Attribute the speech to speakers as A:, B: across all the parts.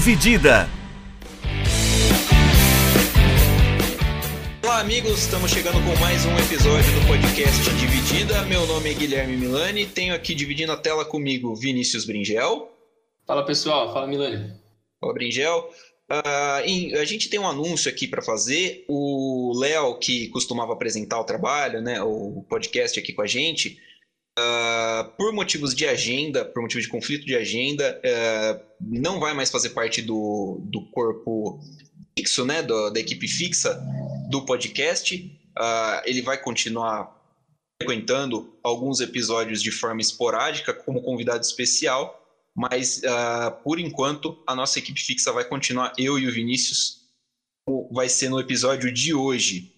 A: Dividida.
B: Olá, amigos, estamos chegando com mais um episódio do podcast Dividida. Meu nome é Guilherme Milani, tenho aqui dividindo a tela comigo Vinícius Bringel.
C: Fala pessoal, fala Milani.
B: Fala Bringel. Uh, a gente tem um anúncio aqui para fazer. O Léo, que costumava apresentar o trabalho, né, o podcast aqui com a gente, uh, por motivos de agenda, por motivos de conflito de agenda, uh, não vai mais fazer parte do, do corpo fixo, né, do, da equipe fixa do podcast. ele vai continuar frequentando alguns episódios de forma esporádica como convidado especial mas uh, por enquanto a nossa equipe fixa vai continuar, eu e o Vinícius, vai ser no episódio de hoje.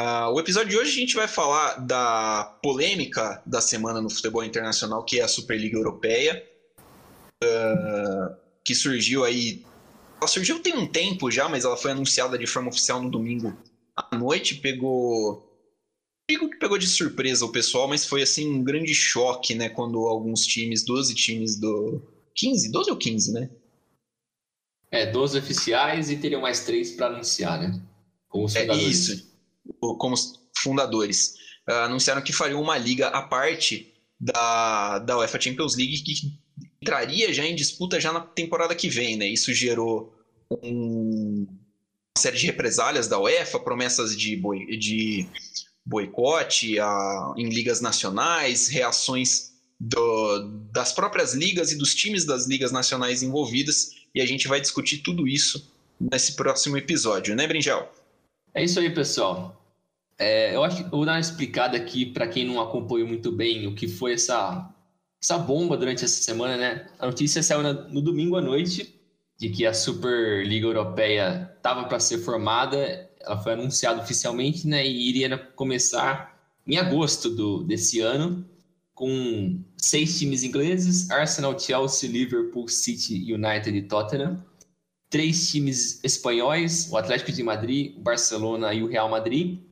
B: Uh, o episódio de hoje a gente vai falar da polêmica da semana no futebol internacional, que é a Superliga Europeia, uh, que surgiu aí. Ela surgiu tem um tempo já, mas ela foi anunciada de forma oficial no domingo à noite, pegou digo que pegou de surpresa o pessoal, mas foi assim um grande choque, né? Quando alguns times, 12 times do. 15? 12 ou 15, né?
C: É, 12 oficiais e teriam mais três para anunciar, né?
B: Como os. É isso, como fundadores. Uh, anunciaram que fariam uma liga à parte da, da UEFA Champions League que entraria já em disputa já na temporada que vem, né? Isso gerou um, uma série de represálias da UEFA, promessas de, boi, de boicote a, em ligas nacionais, reações do, das próprias ligas e dos times das ligas nacionais envolvidas, e a gente vai discutir tudo isso nesse próximo episódio, né, Brinjal?
C: É isso aí, pessoal. É, eu acho que eu vou dar uma explicada aqui para quem não acompanhou muito bem o que foi essa, essa bomba durante essa semana, né? A notícia saiu na, no domingo à noite de que a Superliga Europeia estava para ser formada. Ela foi anunciada oficialmente, né, e iria começar em agosto do, desse ano, com seis times ingleses, Arsenal, Chelsea, Liverpool, City, United e Tottenham, três times espanhóis, o Atlético de Madrid, o Barcelona e o Real Madrid,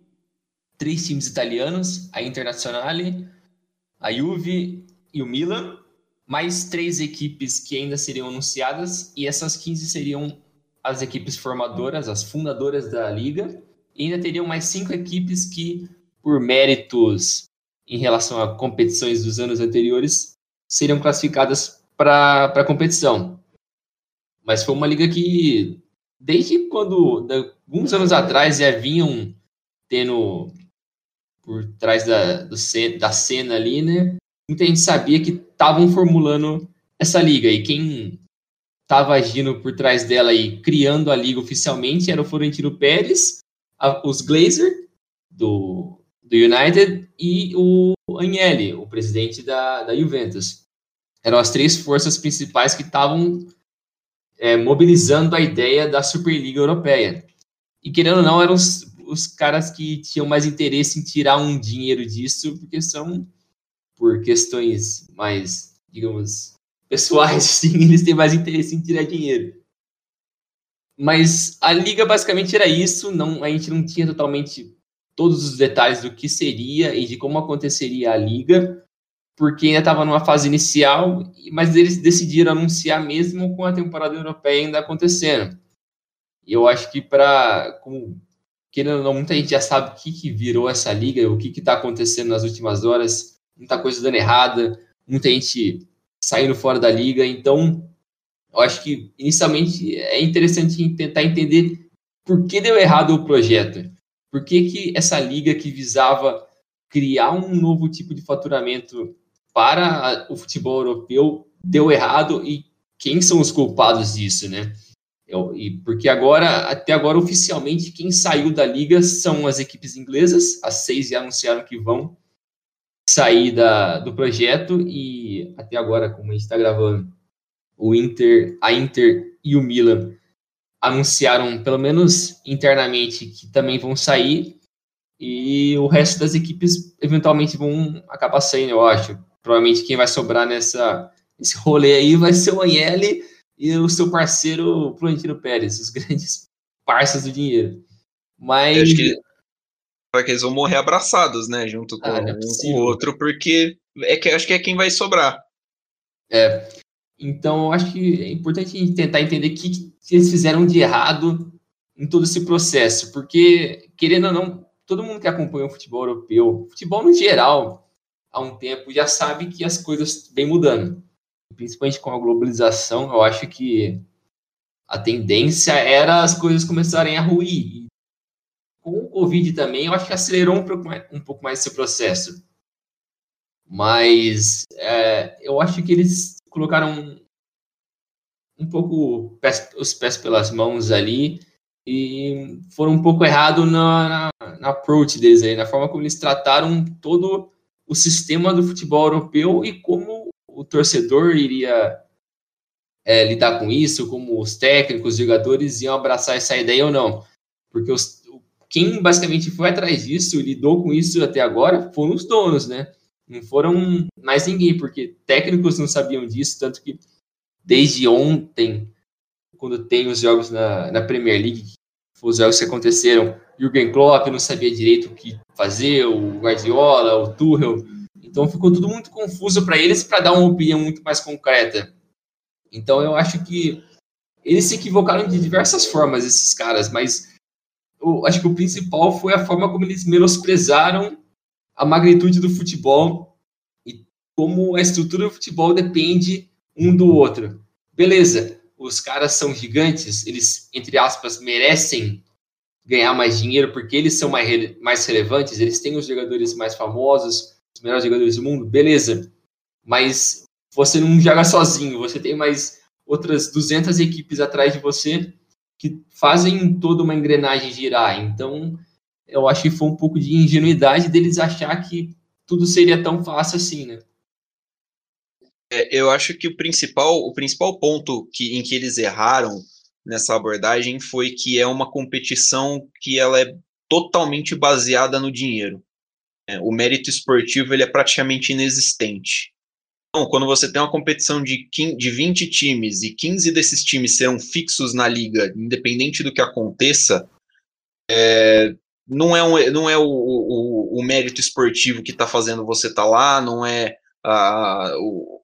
C: três times italianos, a Internazionale, a Juve e o Milan, mais três equipes que ainda seriam anunciadas, e essas 15 seriam as equipes formadoras, as fundadoras da liga, e ainda teriam mais cinco equipes que, por méritos em relação a competições dos anos anteriores, seriam classificadas para a competição. Mas foi uma liga que, desde quando, alguns anos atrás, já vinham tendo por trás da, do, da cena ali, né? Muita gente sabia que estavam formulando essa liga. E quem estava agindo por trás dela e criando a liga oficialmente era o Florentino Pérez, a, os Glazer do, do United e o Agnelli, o presidente da, da Juventus. Eram as três forças principais que estavam é, mobilizando a ideia da Superliga Europeia. E querendo ou não, eram os, caras que tinham mais interesse em tirar um dinheiro disso, porque são por questões mais, digamos, pessoais, eles têm mais interesse em tirar dinheiro. Mas a liga basicamente era isso, não, a gente não tinha totalmente todos os detalhes do que seria e de como aconteceria a liga, porque ainda estava numa fase inicial, mas eles decidiram anunciar mesmo com a temporada europeia ainda acontecendo. E eu acho que para, como não, muita gente já sabe o que, que virou essa liga, o que está acontecendo nas últimas horas, muita coisa dando errada, muita gente saindo fora da liga. Então, eu acho que inicialmente é interessante tentar entender por que deu errado o projeto. Por que, que essa liga que visava criar um novo tipo de faturamento para o futebol europeu deu errado e quem são os culpados disso, né? Eu, e porque agora, até agora, oficialmente, quem saiu da liga são as equipes inglesas, as seis já anunciaram que vão, sair da, do projeto e até agora, como a gente está gravando, o Inter, a Inter e o Milan anunciaram, pelo menos internamente, que também vão sair. E o resto das equipes eventualmente vão acabar saindo, eu acho. Provavelmente quem vai sobrar nessa esse rolê aí vai ser o Agnelli e o seu parceiro Florentino Pérez, os grandes parceiros do dinheiro. Mas
B: que eles vão morrer abraçados, né? Junto com, ah, é um com o outro, porque é que acho que é quem vai sobrar.
C: É. Então, eu acho que é importante tentar entender o que, que eles fizeram de errado em todo esse processo, porque, querendo ou não, todo mundo que acompanha o futebol europeu, futebol no geral, há um tempo, já sabe que as coisas vêm mudando. Principalmente com a globalização, eu acho que a tendência era as coisas começarem a ruir. Com o Covid também, eu acho que acelerou um pouco mais, um pouco mais esse processo. Mas é, eu acho que eles colocaram um pouco pés, os pés pelas mãos ali e foram um pouco errado na, na, na, approach deles aí, na forma como eles trataram todo o sistema do futebol europeu e como o torcedor iria é, lidar com isso, como os técnicos, os jogadores iam abraçar essa ideia ou não. Porque os, quem basicamente foi atrás disso, lidou com isso até agora, foram os donos, né? Não foram mais ninguém, porque técnicos não sabiam disso, tanto que desde ontem, quando tem os jogos na, na Premier League, os jogos que aconteceram, Jürgen Klopp não sabia direito o que fazer, o Guardiola, o Tuchel, então ficou tudo muito confuso para eles para dar uma opinião muito mais concreta. Então eu acho que eles se equivocaram de diversas formas, esses caras, mas eu acho que o principal foi a forma como eles menosprezaram a magnitude do futebol e como a estrutura do futebol depende um do outro. Beleza, os caras são gigantes, eles, entre aspas, merecem ganhar mais dinheiro porque eles são mais, mais relevantes, eles têm os jogadores mais famosos, os melhores jogadores do mundo, beleza. Mas você não joga sozinho, você tem mais outras 200 equipes atrás de você que fazem toda uma engrenagem girar. Então, eu acho que foi um pouco de ingenuidade deles achar que tudo seria tão fácil assim, né?
B: É, eu acho que o principal, o principal ponto que, em que eles erraram nessa abordagem foi que é uma competição que ela é totalmente baseada no dinheiro. É, o mérito esportivo ele é praticamente inexistente. Então, quando você tem uma competição de, 15, de 20 times e 15 desses times serão fixos na liga, independente do que aconteça, é, não é, um, não é o, o, o mérito esportivo que está fazendo você estar tá lá, não é a, o,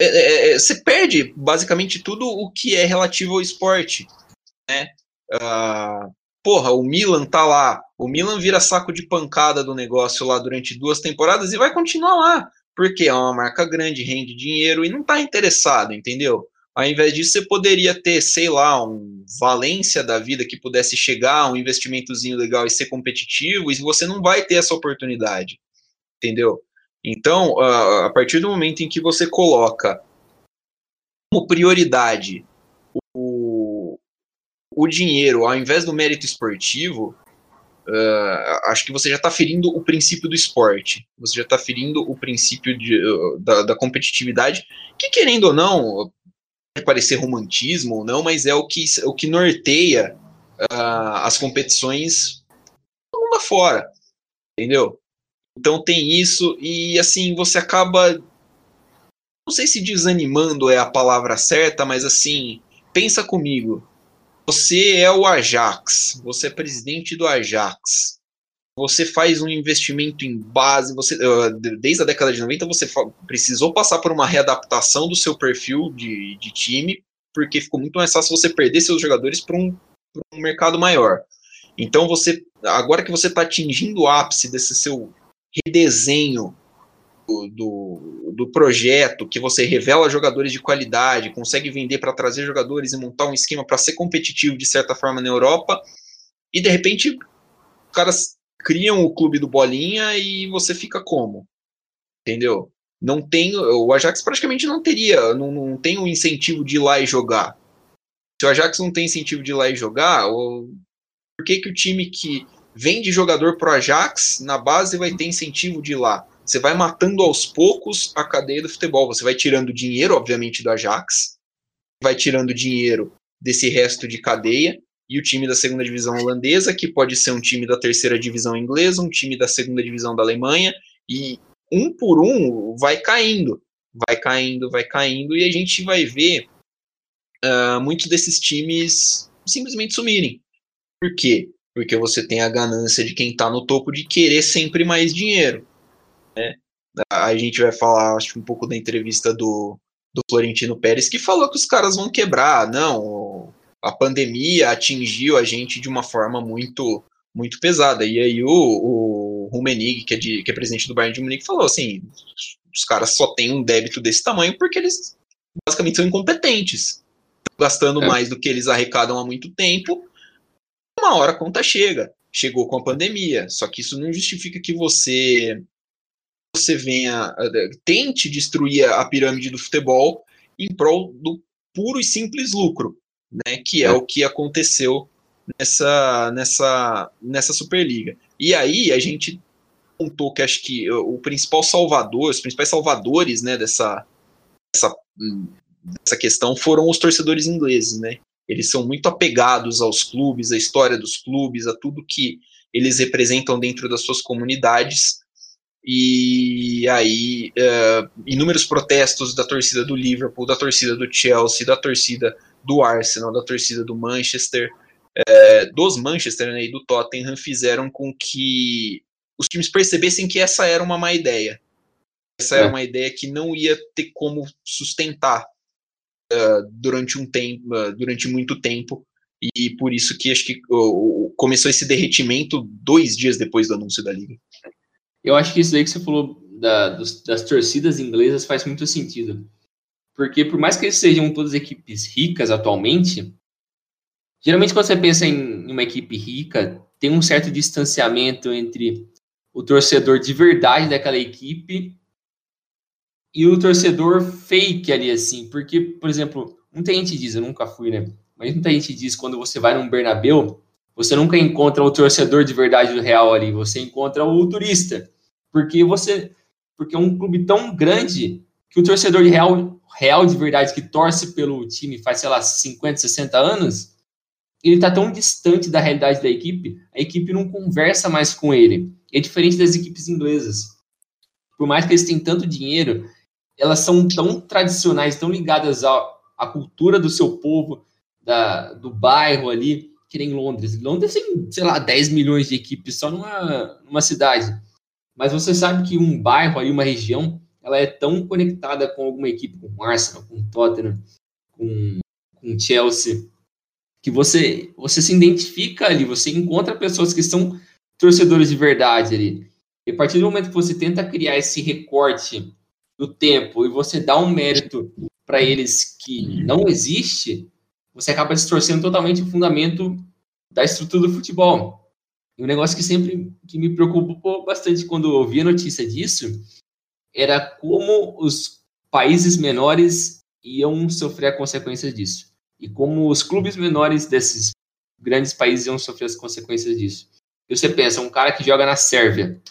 B: é, é, é, você perde basicamente tudo o que é relativo ao esporte, né? Uh, porra, o Milan tá lá, o Milan vira saco de pancada do negócio lá durante duas temporadas e vai continuar lá, porque é uma marca grande, rende dinheiro e não tá interessado, entendeu? Ao invés disso, você poderia ter, sei lá, um Valência da vida que pudesse chegar, um investimentozinho legal e ser competitivo, e você não vai ter essa oportunidade, entendeu? Então, a partir do momento em que você coloca como prioridade o dinheiro ao invés do mérito esportivo, uh, acho que você já está ferindo o princípio do esporte. Você já está ferindo o princípio de, uh, da, da, competitividade, que querendo ou não, pode parecer romantismo ou não, mas é o que, o que norteia uh, as competições do mundo afora. Entendeu? Então tem isso, e assim, você acaba. Não sei se desanimando é a palavra certa, mas assim, pensa comigo. Você é o Ajax, você é presidente do Ajax. Você faz um investimento em base, você desde a década de 90 você precisou passar por uma readaptação do seu perfil de, de time, porque ficou muito mais fácil você perder seus jogadores para um, um mercado maior. Então você, agora que você está atingindo o ápice desse seu redesenho do, do, projeto, que você revela jogadores de qualidade, consegue vender para trazer jogadores e montar um esquema para ser competitivo de certa forma na Europa, e de repente os caras criam o clube do Bolinha e você fica como? Entendeu? Não tem, o Ajax praticamente não teria, não, não tem o um incentivo de ir lá e jogar. Se o Ajax não tem incentivo de ir lá e jogar, por que, que o time que vende jogador pro Ajax, na base vai ter incentivo de ir lá. Você vai matando aos poucos a cadeia do futebol. Você vai tirando dinheiro, obviamente, do Ajax, vai tirando dinheiro desse resto de cadeia, e o time da segunda divisão holandesa, que pode ser um time da terceira divisão inglesa, um time da segunda divisão da Alemanha, e um por um vai caindo, vai caindo, vai caindo, e a gente vai ver uh, muitos desses times simplesmente sumirem. Por quê? porque você tem a ganância de quem está no topo de querer sempre mais dinheiro. Né? A gente vai falar, acho um pouco da entrevista do, do Florentino Pérez, que falou que os caras vão quebrar. Não, a pandemia atingiu a gente de uma forma muito muito pesada. E aí o, o Rummenigge, que é, de, que é presidente do Bayern de Munique, falou assim, os caras só têm um débito desse tamanho porque eles basicamente são incompetentes. Gastando é. mais do que eles arrecadam há muito tempo, uma hora a conta chega. Chegou com a pandemia. Só que isso não justifica que você você venha tente destruir a pirâmide do futebol em prol do puro e simples lucro, né? Que é, é. o que aconteceu nessa nessa nessa Superliga. E aí a gente contou que acho que o principal salvador, os principais salvadores, né, dessa dessa, dessa questão foram os torcedores ingleses, né? Eles são muito apegados aos clubes, à história dos clubes, a tudo que eles representam dentro das suas comunidades. E aí, uh, inúmeros protestos da torcida do Liverpool, da torcida do Chelsea, da torcida do Arsenal, da torcida do Manchester, uh, dos Manchester né, e do Tottenham, fizeram com que os times percebessem que essa era uma má ideia. Essa é. era uma ideia que não ia ter como sustentar uh, durante um tempo, durante muito tempo, e por isso que acho que começou esse derretimento dois dias depois do anúncio da liga.
C: Eu acho que isso aí que você falou da, dos, das torcidas inglesas faz muito sentido, porque por mais que eles sejam todas equipes ricas atualmente, geralmente quando você pensa em uma equipe rica, tem um certo distanciamento entre o torcedor de verdade daquela equipe e o torcedor fake ali, assim. Porque, por exemplo, muita gente diz, eu nunca fui, né? Mas muita gente diz, quando você vai num Bernabéu, você nunca encontra o torcedor de verdade do real ali, você encontra o turista. Porque você. Porque é um clube tão grande que o torcedor de real, real de verdade que torce pelo time faz, sei lá, 50, 60 anos, ele está tão distante da realidade da equipe, a equipe não conversa mais com ele. É diferente das equipes inglesas. Por mais que eles tenham tanto dinheiro, elas são tão tradicionais, tão ligadas à, à cultura do seu povo, da, do bairro ali, que nem Londres. Londres tem, sei lá, 10 milhões de equipes só numa, numa cidade. Mas você sabe que um bairro ali, uma região, ela é tão conectada com alguma equipe, com Arsenal, com Tottenham, com, com Chelsea, que você, você se identifica ali, você encontra pessoas que são torcedores de verdade ali. E a partir do momento que você tenta criar esse recorte do tempo e você dá um mérito para eles que não existe, você acaba distorcendo totalmente o fundamento da estrutura do futebol. E um negócio que sempre que me preocupou bastante quando eu a notícia disso era como os países menores iam sofrer a consequência disso. E como os clubes menores desses grandes países iam sofrer as consequências disso. E você pensa, um cara que joga na Sérvia,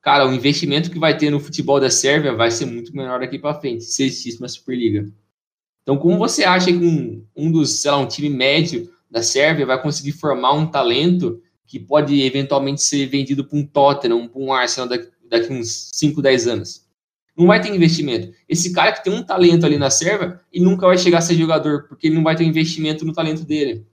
C: cara, o investimento que vai ter no futebol da Sérvia vai ser muito menor daqui para frente, se existisse uma Superliga. Então, como você acha que um, um dos, sei lá, um time médio da Sérvia vai conseguir formar um talento que pode eventualmente ser vendido para um Tottenham, para um Arsenal daqui, daqui uns 5, 10 anos? Não vai ter investimento. Esse cara que tem um talento ali na Sérvia, ele nunca vai chegar a ser jogador, porque ele não vai ter investimento no talento dele.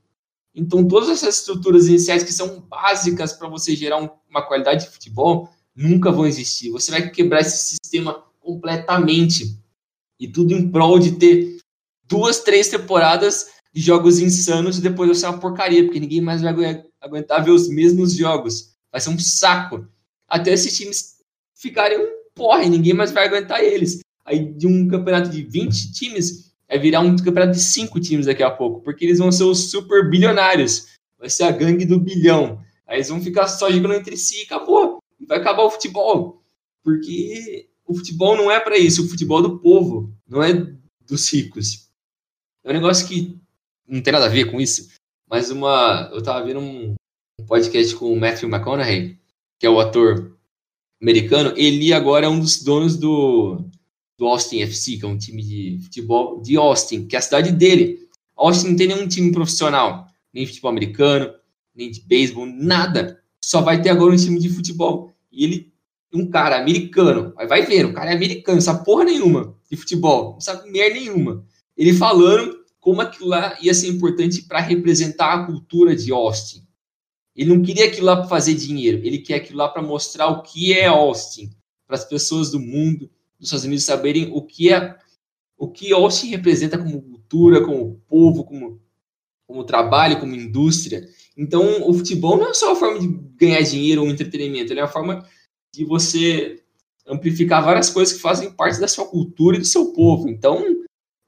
C: Então, todas essas estruturas iniciais que são básicas para você gerar um, uma qualidade de futebol, nunca vão existir. Você vai quebrar esse sistema completamente. E tudo em prol de ter duas, três temporadas de jogos insanos e depois vai ser uma porcaria, porque ninguém mais vai aguentar ver os mesmos jogos. Vai ser um saco. Até esses times ficarem um porre, ninguém mais vai aguentar eles. Aí de um campeonato de 20 times, vai virar um campeonato de 5 times daqui a pouco, porque eles vão ser os super bilionários. Vai ser a gangue do bilhão. Aí eles vão ficar só jogando entre si e acabou vai acabar o futebol. Porque o futebol não é para isso, o futebol é do povo, não é dos ricos. É um negócio que não tem nada a ver com isso, mas uma. Eu tava vendo um, podcast com o Matthew McConaughey, que é o ator americano, ele agora é um dos donos do, do Austin FC, que é um time de futebol de Austin, que é a cidade dele. Austin não tem nenhum time profissional, nem futebol americano, nem de beisebol, nada. Só vai ter agora um time de futebol. E ele, um cara americano, vai ver, o cara é americano, não sabe porra nenhuma de futebol, não sabe merda nenhuma. Ele falando como aquilo lá ia ser importante para representar a cultura de Austin. Ele não queria aquilo lá para fazer dinheiro, ele quer aquilo lá para mostrar o que é Austin, para as pessoas do mundo, dos Estados Unidos saberem o que é o que Austin representa como cultura, como povo, como, como trabalho, como indústria. Então, o futebol não é só uma forma de ganhar dinheiro ou entretenimento, ele é uma forma de você amplificar várias coisas que fazem parte da sua cultura e do seu povo. Então,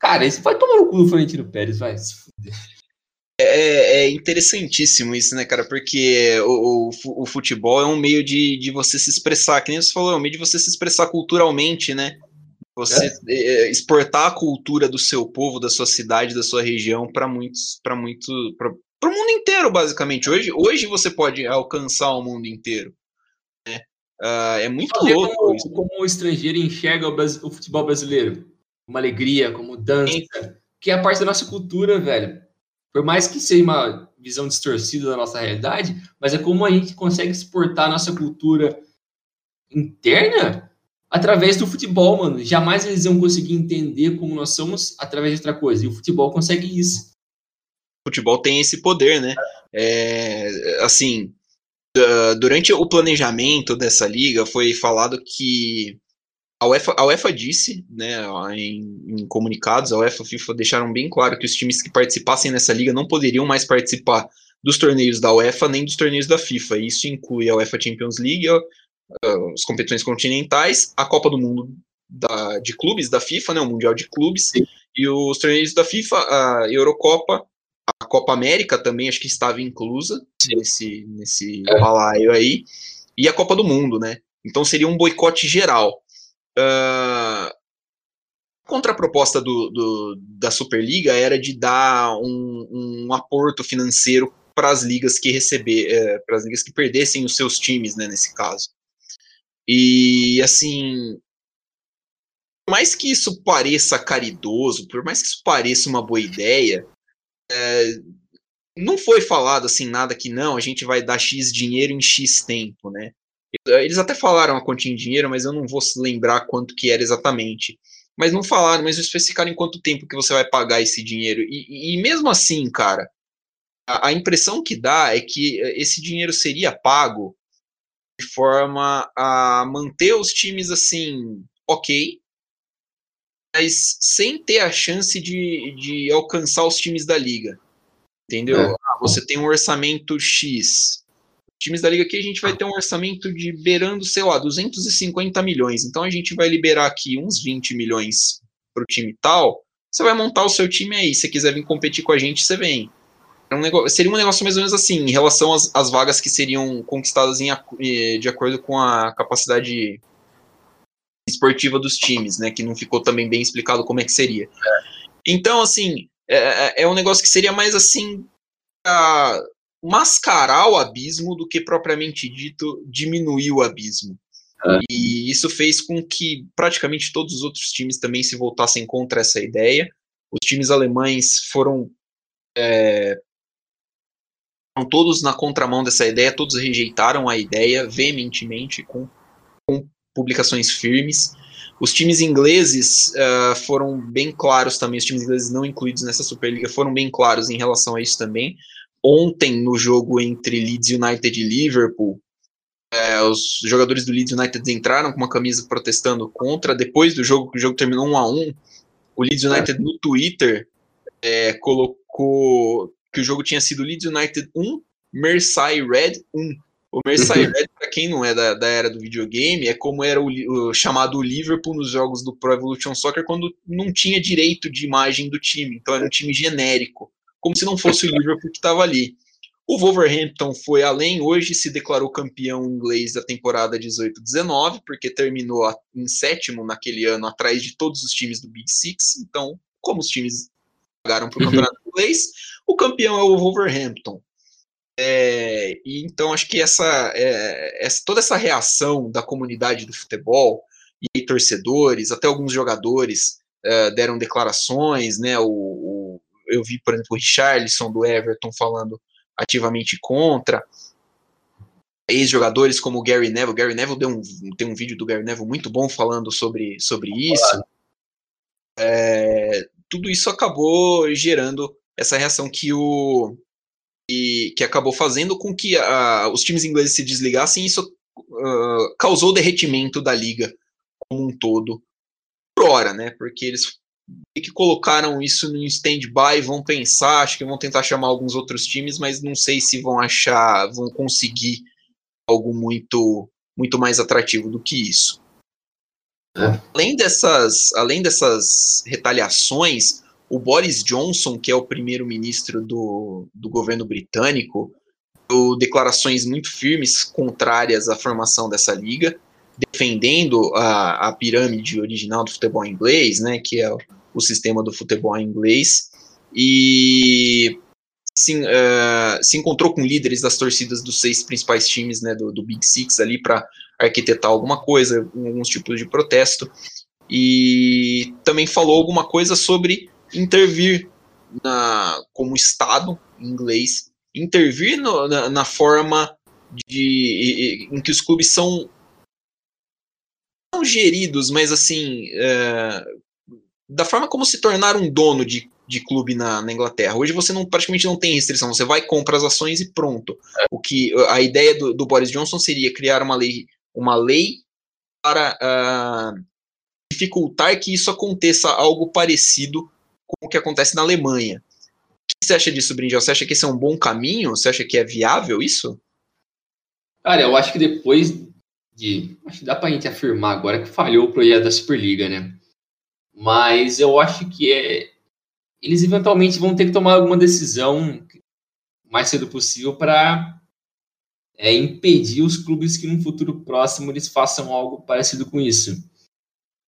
C: cara, isso vai tomar no cu do Florentino Pérez, vai se fuder.
B: É, é, interessantíssimo isso, né, cara? Porque o, o, o, futebol é um meio de, de você se expressar, que nem você falou, é um meio de você se expressar culturalmente, né? Você é. é exportar a cultura do seu povo, da sua cidade, da sua região para muitos, para muito, para o mundo inteiro, basicamente. Hoje, hoje você pode alcançar o mundo inteiro. Né? Uh, é muito louco
C: como. Como o estrangeiro enxerga o, o futebol brasileiro, uma alegria, como dança, que é a parte da nossa cultura, velho por mais que seja uma visão distorcida da nossa realidade, mas é como a gente consegue exportar a nossa cultura interna através do futebol, mano. Jamais eles iam conseguir entender como nós somos através de outra coisa. E o futebol consegue isso.
B: O futebol tem esse poder, né? É, assim, durante o planejamento dessa liga foi falado que a UEFA, a UEFA disse, né, em, em, comunicados, a UEFA e a FIFA deixaram bem claro que os times que participassem nessa liga não poderiam mais participar dos torneios da UEFA nem dos torneios da FIFA. Isso inclui a UEFA Champions League, as competições continentais, a Copa do Mundo da, de clubes da FIFA, né, o Mundial de Clubes, Sim. e os torneios da FIFA, a Eurocopa, a Copa América também acho que estava inclusa Sim. nesse, nesse é. balaio aí, e a Copa do Mundo, né? Então seria um boicote geral. Uh, a contraproposta do, do, da Superliga era de dar um, um aporto financeiro para as ligas que receber, é, para as ligas que perdessem os seus times, né, nesse caso. E assim, por mais que isso pareça caridoso, por mais que isso pareça uma boa ideia, é, não foi falado assim nada que não, a gente vai dar X dinheiro em X tempo, né? Eles até falaram a quantia em dinheiro, mas eu não vou lembrar quanto que era exatamente. Mas não falaram, mas especificaram em quanto tempo que você vai pagar esse dinheiro. E, e mesmo assim, cara, a, a, impressão que dá é que eh, esse dinheiro seria pago de forma a manter os times assim, ok, mas sem ter a chance de, de alcançar os times da liga. Entendeu? É. Ah, você tem um orçamento X times da liga aqui a gente vai ter um orçamento de beirando, sei lá, 250 milhões. Então a gente vai liberar aqui uns 20 milhões para o time tal. Você vai montar o seu time aí. Se você quiser vir competir com a gente, você vem. É um negócio, seria um negócio mais ou menos assim, em relação às, às vagas que seriam conquistadas em, de acordo com a capacidade esportiva dos times, né? Que não ficou também bem explicado como é que seria. Então, assim, é, é, é um negócio que seria mais assim. A, mascarar o abismo do que propriamente dito diminuir o abismo. É. E isso fez com que praticamente todos os outros times também se voltassem contra essa ideia. Os times alemães foram, é, todos na contramão dessa ideia, todos rejeitaram a ideia veementemente, com, com publicações firmes. Os times ingleses uh, foram bem claros também, os times ingleses não incluídos nessa Superliga foram bem claros em relação a isso também ontem no jogo entre Leeds United e Liverpool, é, os jogadores do Leeds United entraram com uma camisa protestando contra. Depois do jogo, que o jogo terminou 1 a 1 o Leeds é. United no Twitter é, colocou que o jogo tinha sido Leeds United 1, Mersey Red 1. O Mersey Red, para quem não é da, da, era do videogame, é como era o, o, chamado Liverpool nos jogos do Pro Evolution Soccer quando não tinha direito de imagem do time. Então era um time genérico como se não fosse o Liverpool que estava ali. O Wolverhampton foi além, hoje se declarou campeão inglês da temporada 18-19, porque terminou em sétimo naquele ano, atrás de todos os times do Big Six. Então, como os times pagaram para o uhum. campeonato inglês, o campeão é o Wolverhampton. É, e então acho que essa, é, essa, toda essa reação da comunidade do futebol e torcedores, até alguns jogadores é, deram declarações, né? O, o eu vi, por exemplo, o Richarlison do Everton falando ativamente contra. Ex-jogadores como o Gary Neville. O Gary Neville deu um, tem um vídeo do Gary Neville muito bom falando sobre, sobre isso. É, tudo isso acabou gerando essa reação que o que, que acabou fazendo com que a, os times ingleses se desligassem e isso uh, causou o derretimento da liga como um todo por hora, né? Porque eles que colocaram isso no stand-by, vão pensar, acho que vão tentar chamar alguns outros times, mas não sei se vão achar, vão conseguir algo muito muito mais atrativo do que isso. É. Além dessas, além dessas retaliações, o Boris Johnson, que é o primeiro-ministro do, do governo britânico, deu declarações muito firmes contrárias à formação dessa liga, defendendo a, a pirâmide original do futebol inglês, né, que é o sistema do futebol inglês, e se, uh, se encontrou com líderes das torcidas dos seis principais times né, do, do Big Six ali para arquitetar alguma coisa, alguns tipos de protesto, e também falou alguma coisa sobre intervir na, como Estado inglês, intervir no, na, na, forma de, em que os clubes são não geridos, mas assim, é, da forma como se tornar um dono de, de clube na, na, Inglaterra. Hoje você não, praticamente não tem restrição, você vai, compra as ações e pronto. O que a ideia do, do, Boris Johnson seria criar uma lei, uma lei para uh, dificultar que isso aconteça algo parecido com o que acontece na Alemanha. O que você acha disso, Brindel? Você acha que esse é um bom caminho? Você acha que é viável isso?
C: Cara, eu acho que depois de. Acho que dá pra gente afirmar agora que falhou o projeto da Superliga, né? Mas eu acho que é, eles eventualmente vão ter que tomar alguma decisão mais cedo possível para é, impedir os clubes que no futuro próximo eles façam algo parecido com isso.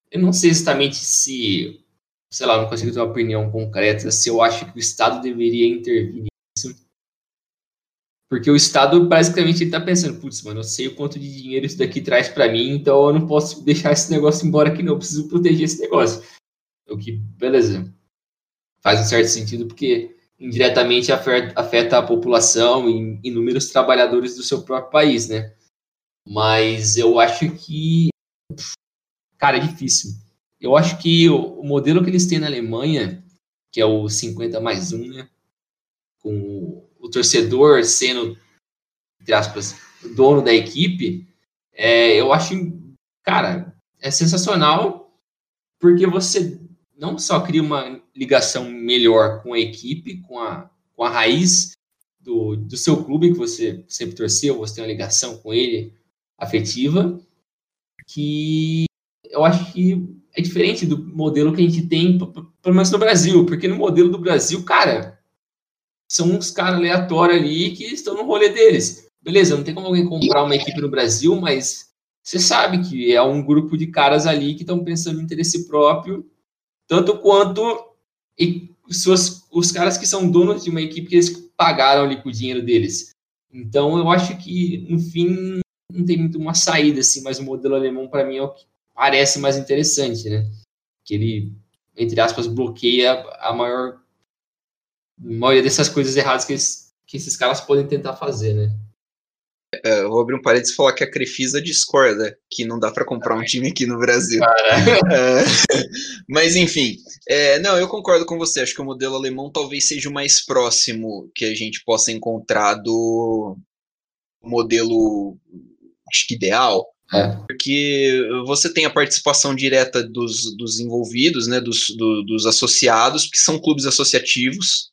C: Eu não sei exatamente se, sei lá, não consigo ter uma opinião concreta se eu acho que o Estado deveria intervir nisso. Porque o Estado basicamente está pensando, putz, mano, eu sei o quanto de dinheiro isso daqui traz para mim, então eu não posso deixar esse negócio embora aqui não, eu preciso proteger esse negócio. O que, beleza, faz um certo sentido porque indiretamente afeta a população e inúmeros trabalhadores do seu próprio país, né? Mas eu acho que, cara, é difícil. Eu acho que o, modelo que eles têm na Alemanha, que é o 50 mais 1, né? Com o torcedor sendo, entre aspas, dono da equipe, é, eu acho, cara, é sensacional porque você não só cria uma ligação melhor com a equipe, com a, com a raiz do, do seu clube que você sempre torceu, você tem uma ligação com ele afetiva, que eu acho que é diferente do modelo que a gente tem, pelo menos no Brasil, porque no modelo do Brasil, cara, são uns caras aleatórios ali que estão no rolê deles. Beleza, não tem como alguém comprar uma equipe no Brasil, mas você sabe que é um grupo de caras ali que estão pensando no interesse próprio tanto quanto e os, os caras que são donos de uma equipe que eles pagaram ali com o dinheiro deles. Então eu acho que no fim não tem muito uma saída assim, mas o modelo alemão para mim é o que parece mais interessante, né? Que ele entre aspas bloqueia a maior a maioria dessas coisas erradas que, eles, que esses caras podem tentar fazer, né?
B: É, eu vou abrir um parênteses e falar que a Crefisa discorda que não dá para comprar um time aqui no Brasil. É, mas enfim, é, não, eu concordo com você. Acho que o modelo alemão talvez seja o mais próximo que a gente possa encontrar do modelo acho que ideal. É. Porque você tem a participação direta dos, dos envolvidos, né, dos, do, dos associados, que são clubes associativos.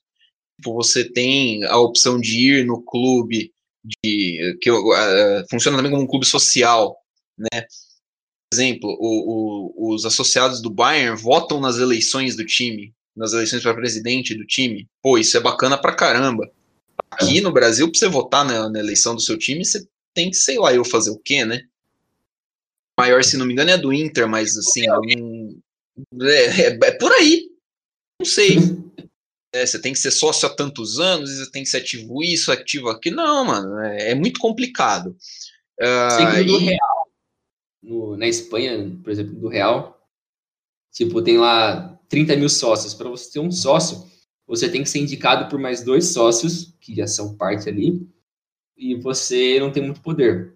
B: Tipo, você tem a opção de ir no clube de que uh, funciona também como um clube social, né? Por exemplo, o, o, os associados do Bayern votam nas eleições do time, nas eleições para presidente do time. Pô, isso é bacana pra caramba. Aqui no Brasil, para você votar na, na, eleição do seu time, você tem que, sei lá, eu fazer o quê, né? O maior, se não me engano, é do Inter, mas assim, é, é, é por aí. Não sei. É, você tem que ser sócio há tantos anos, você tem que ser ativo isso, ativo aquilo. Não, mano, é, é muito complicado.
C: Uh, e... do Real, no, na Espanha, por exemplo, do Real, tipo, tem lá 30 mil sócios. Para você ter um sócio, você tem que ser indicado por mais dois sócios, que já são parte ali, e você não tem muito poder.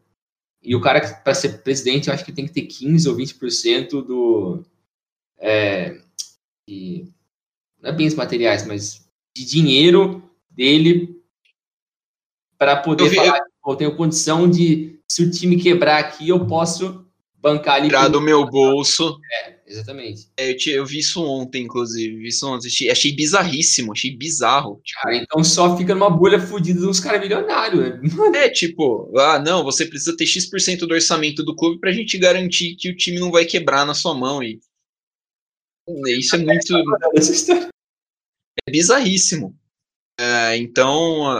C: E o cara, para ser presidente, eu acho que tem que ter 15 ou 20% do. É, de, não é bens materiais, mas de dinheiro dele para poder vi, falar, eu... eu tenho condição de, se o time quebrar aqui, eu posso bancar ali.
B: Tirar do meu bolso.
C: É, exatamente.
B: É, eu, eu, vi isso ontem, inclusive. Vi isso ontem. Achei, achei bizarríssimo, achei bizarro.
C: Tipo... Cara, então só fica numa bolha fodida dos caras milionários.
B: Né? É, tipo, ah, não, você precisa ter X% do orçamento do clube pra gente garantir que o time não vai quebrar na sua mão. E isso é muito. É bizarríssimo. É, então,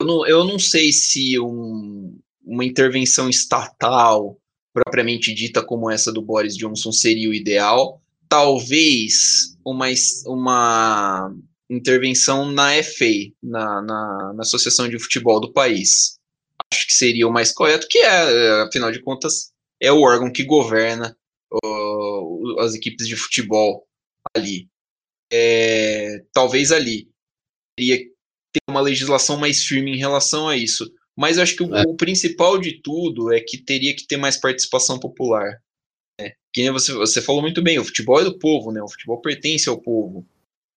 B: eu, não, eu não sei se um, uma intervenção estatal propriamente dita como essa do Boris Johnson seria o ideal. Talvez uma, uma intervenção na FA, na, na, na Associação de Futebol do país. Acho que seria o mais correto, que é, afinal de contas, é o órgão que governa uh, as equipes de futebol ali. É, talvez ali teria ter uma legislação mais firme em relação a isso. Mas eu acho que o, é. o principal de tudo é que teria que ter mais participação popular. Né? Que você, você falou muito bem, o futebol é do povo, né? O futebol pertence ao povo.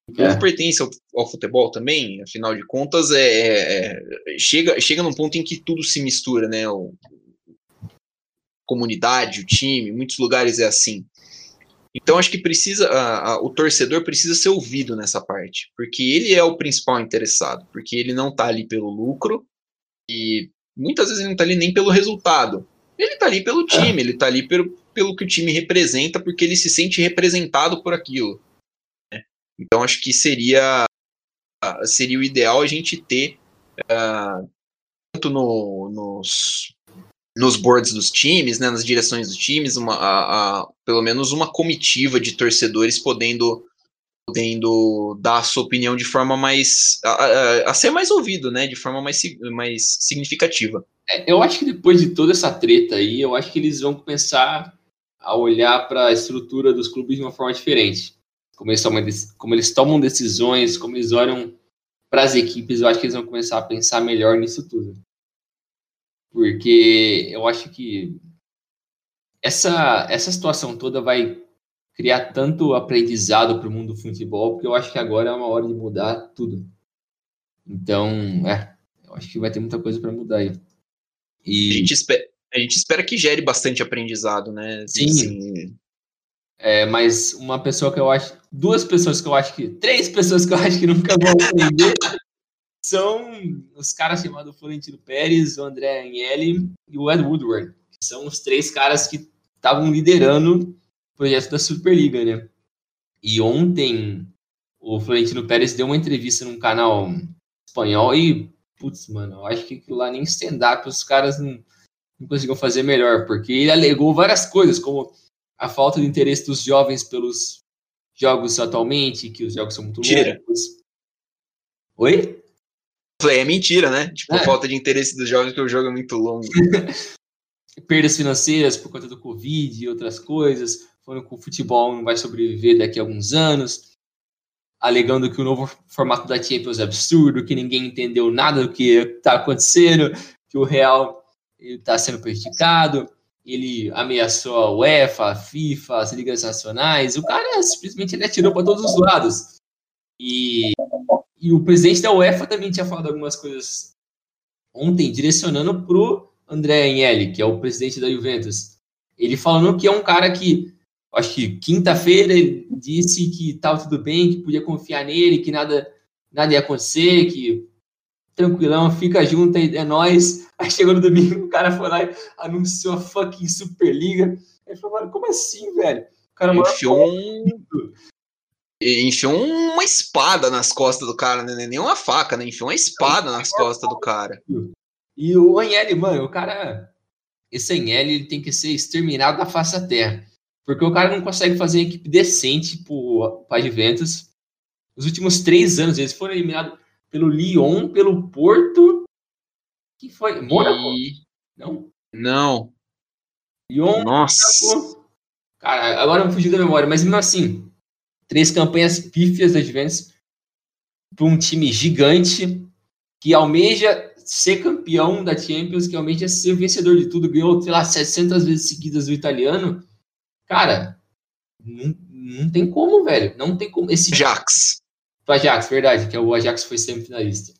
B: O povo é. pertence ao, ao, futebol também, afinal de contas, é, é, é, chega, chega num ponto em que tudo se mistura, né? O, comunidade, o time, muitos lugares é assim. Então acho que precisa, a, a, o torcedor precisa ser ouvido nessa parte, porque ele é o principal interessado, porque ele não está ali pelo lucro e muitas vezes ele não está ali nem pelo resultado. Ele está ali pelo time, ele está ali pelo, pelo que o time representa, porque ele se sente representado por aquilo. Né? Então acho que seria seria o ideal a gente ter uh, tanto no, nos nos boards dos times, né, nas direções dos times, uma, a, a, pelo menos uma comitiva de torcedores podendo podendo dar a sua opinião de forma mais a, a, ser mais ouvido, né, de forma mais, mais significativa.
C: É, eu acho que depois de toda essa treta aí, eu acho que eles vão começar a olhar para a estrutura dos clubes de uma forma diferente. Como eles tomam, como eles tomam decisões, como eles olham para as equipes, eu acho que eles vão começar a pensar melhor nisso tudo porque eu acho que essa, essa situação toda vai criar tanto aprendizado para o mundo do futebol, porque eu acho que agora é uma hora de mudar tudo. Então, é, eu acho que vai ter muita coisa para mudar aí.
B: E... A, gente espera, a gente espera que gere bastante aprendizado, né?
C: Sim. Sim. É, mas uma pessoa que eu acho, duas pessoas que eu acho que, três pessoas que eu acho que nunca vão aprender são os caras chamados Florentino Pérez, o André Agnelli e o Ed Woodward, que são os três caras que estavam liderando o projeto da Superliga, né? E ontem o Florentino Pérez deu uma entrevista num canal espanhol e, putz, mano, eu acho que lá nem stand-up os caras não, não conseguiram fazer melhor, porque ele alegou várias coisas, como a falta de interesse dos jovens pelos jogos atualmente, que os jogos são muito
B: Tira.
C: longos. Oi?
B: É mentira, né? Tipo, é. falta de interesse dos jovens, que o jogo é muito longo.
C: Perdas financeiras por conta do Covid e outras coisas, falando que o futebol não vai sobreviver daqui a alguns anos, alegando que o novo formato da Champions é absurdo, que ninguém entendeu nada do que está acontecendo, que o Real está sendo prejudicado, ele ameaçou a UEFA, a FIFA, as ligas nacionais, o cara simplesmente ele atirou para todos os lados. E e o presidente da UEFA também tinha falado algumas coisas ontem, direcionando pro André Agnelli, que é o presidente da Juventus. Ele falando que é um cara que, acho que quinta-feira, ele disse que estava tudo bem, que podia confiar nele, que nada, nada ia acontecer, que tranquilão, fica junto, é nós. Aí chegou no domingo, o cara foi lá e anunciou a fucking Superliga. Aí falou, como assim, velho? O cara
B: enfiou um, enfiou uma espada nas costas do cara, né? Nem uma faca, né? Enfiou uma espada nas costas do cara.
C: E o Anhele, mano, o cara. Esse Anhele ele tem que ser exterminado da face da terra. Porque o cara não consegue fazer equipe decente para Juventus. Os últimos três anos eles foram eliminados pelo Lyon, pelo Porto. Que foi? Mônaco? E... Não?
B: Não.
C: Lyon.
B: Nossa.
C: Cara, agora eu fugi da memória, mas mesmo assim, três campanhas pífias da Juventus para um time gigante que almeja ser campeão da Champions, que almeja ser vencedor de tudo, ganhou, sei lá, 700 vezes seguidas do italiano. Cara, não, não tem como, velho. Não tem como. Esse
B: Ajax.
C: O Ajax, verdade, que é o Ajax foi semifinalista.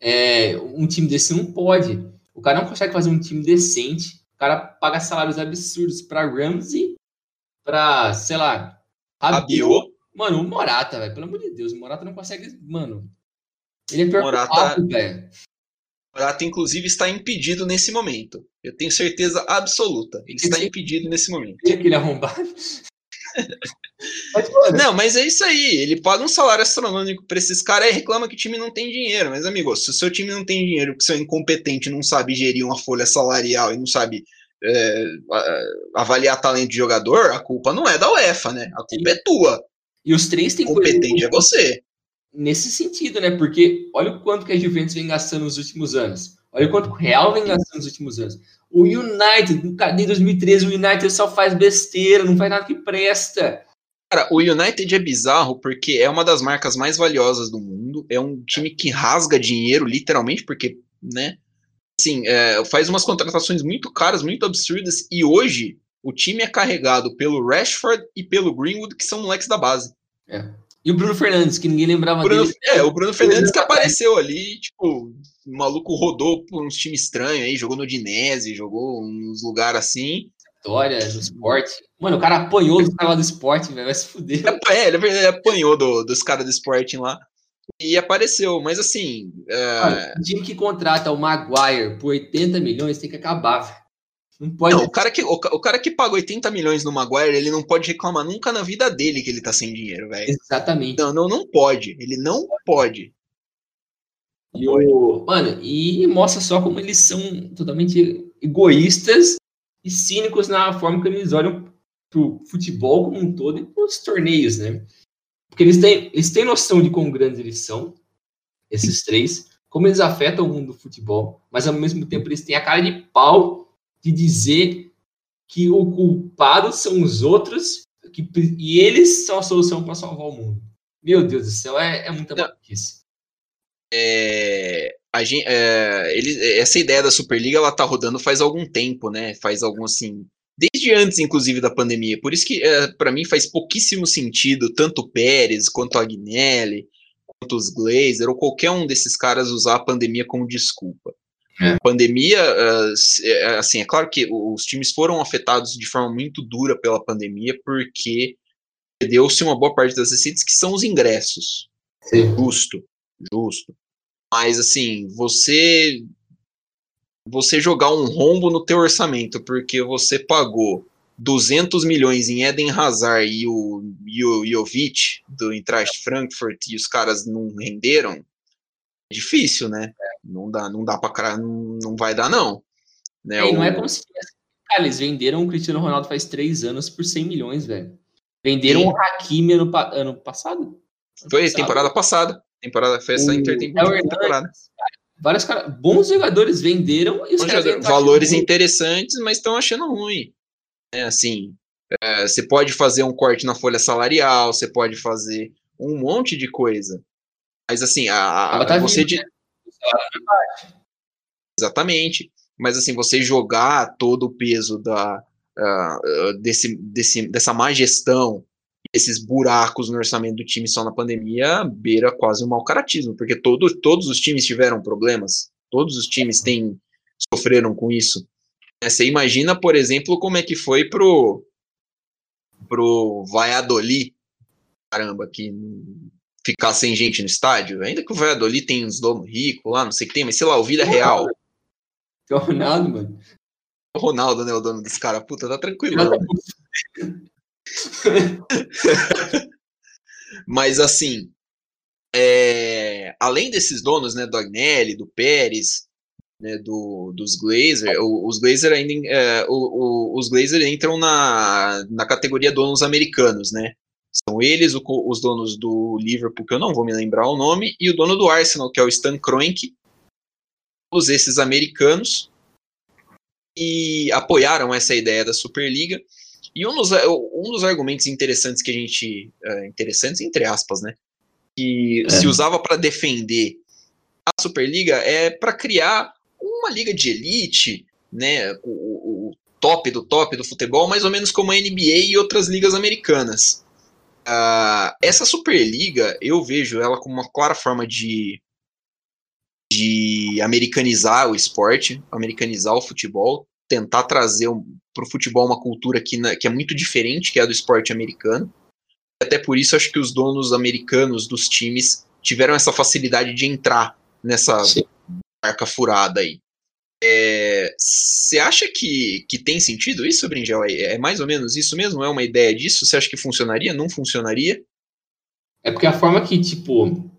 C: É, um time desse não pode. O cara não consegue fazer um time decente. O cara paga salários absurdos para Ramsey, para, sei lá, Rabiot. Mano, o Morata, velho, pelo amor de Deus, o Morata não consegue, mano. Ele é pior
B: Morata, que o velho. Morata, inclusive, está impedido nesse momento. Eu tenho certeza absoluta. Ele está impedido nesse momento.
C: Aquele arrombado.
B: mas, não, mas é isso aí. Ele paga um salário astronômico para esses caras e reclama que o time não tem dinheiro. Mas, amigo, se o seu time não tem dinheiro porque você é incompetente, não sabe gerir uma folha salarial e não sabe é, avaliar talento de jogador, a culpa não é da UEFA, né? A culpa Sim. é tua.
C: E os três têm
B: Competente é você.
C: Nesse sentido, né? Porque olha o quanto que a Juventus vem gastando nos últimos anos. Olha o quanto o Real vem gastando nos últimos anos. O United, em 2013, o United só faz besteira, não faz nada que presta.
B: Cara, o United é bizarro porque é uma das marcas mais valiosas do mundo. É um time que rasga dinheiro, literalmente, porque, né? Assim, é, faz umas contratações muito caras, muito absurdas. E hoje, o time é carregado pelo Rashford e pelo Greenwood, que são moleques da base.
C: É. E o Bruno Fernandes, que ninguém lembrava
B: Bruno,
C: dele.
B: É, o Bruno Fernandes que apareceu ali, tipo, o maluco rodou por uns times estranhos aí, jogou no Dinese, jogou uns lugares assim.
C: Vitória, no esporte. Mano, o cara apanhou dos caras do esporte, velho, vai se fuder.
B: É, ele, ele apanhou do, dos caras do esporte lá e apareceu, mas assim.
C: É... o time que contrata o Maguire por 80 milhões tem que acabar.
B: Não pode. Não, o cara, que, o, o, cara que paga 80 milhões no Maguire, ele não pode reclamar nunca na vida dele que ele tá sem dinheiro, velho.
C: Exatamente.
B: Não, não, não pode. Ele não pode.
C: E o... Mano, e mostra só como eles são totalmente egoístas e cínicos na forma que eles olham pro futebol como um todo e pros torneios, né? Porque eles têm, eles têm noção de quão grandes eles são, esses três, como eles afetam o mundo do futebol, mas ao mesmo tempo eles têm a cara de pau de dizer que o culpado são os outros que, e eles são a solução para salvar o mundo. Meu Deus do céu, é, é muita maluquice
B: é, a gente, é, ele, essa ideia da Superliga ela tá rodando faz algum tempo, né? Faz algum assim. Desde antes, inclusive, da pandemia. Por isso que, é, para mim, faz pouquíssimo sentido tanto o Pérez, quanto a Agnelli, quanto os Glazer, ou qualquer um desses caras usar a pandemia como desculpa. É. A pandemia, assim, é claro que os times foram afetados de forma muito dura pela pandemia, porque perdeu-se uma boa parte das receitas, que são os ingressos. Sim. Justo, justo. Mas assim, você você jogar um rombo no teu orçamento porque você pagou 200 milhões em Eden Hazard e o, e o Jovic do Eintracht Frankfurt e os caras não renderam, é difícil, né? Não dá, não dá para não, não vai dar não. Né?
C: É, o... Não é como se cara, eles venderam o Cristiano Ronaldo faz três anos por 100 milhões, velho. Venderam Sim. o Hakimi ano, ano passado? Ano
B: Foi passado. temporada passada. Temporada foi essa intertemporada.
C: Vários caras, bons jogadores venderam e os
B: caras valores interessantes, mas estão achando ruim. É assim, é, você pode fazer um corte na folha salarial, você pode fazer um monte de coisa. Mas assim, a, a tá você vindo, de... né? Exatamente. Mas assim, você jogar todo o peso da, uh, desse, desse, dessa má gestão esses buracos no orçamento do time só na pandemia beira quase um mau caratismo, porque todo, todos os times tiveram problemas, todos os times têm, sofreram com isso. É, você imagina, por exemplo, como é que foi pro, pro Valladolid, caramba, que ficar sem gente no estádio, ainda que o Valladolid tem uns donos ricos lá, não sei o que tem, mas sei lá, o Vida Real.
C: É o Ronaldo, mano.
B: O Ronaldo, né, o dono dos caras, puta, tá tranquilo. Mas assim, é, além desses donos, né, do Agnelli, do Pérez, né, do, dos Glazer, os Glazer ainda, é, os Glazer entram na, na categoria donos americanos, né? São eles o, os donos do Liverpool, que eu não vou me lembrar o nome, e o dono do Arsenal, que é o Stan Kroenke. Todos esses americanos e apoiaram essa ideia da Superliga. E um dos, um dos argumentos interessantes que a gente. Uh, interessantes entre aspas, né? Que é. se usava para defender a Superliga é para criar uma liga de elite, né? O, o, top do top do futebol, mais ou menos como a NBA e outras ligas americanas. Uh, essa Superliga, eu vejo ela como uma clara forma de, de americanizar o esporte, americanizar o futebol, tentar trazer para o futebol uma cultura que, que é muito diferente, que é a do esporte americano. Até por isso, acho que os donos americanos dos times tiveram essa facilidade de entrar nessa Sim. marca furada aí. Você é, acha que, que tem sentido isso, Bringel? É, é mais ou menos isso mesmo? É uma ideia disso? Você acha que funcionaria? Não funcionaria?
C: É porque a forma que, tipo,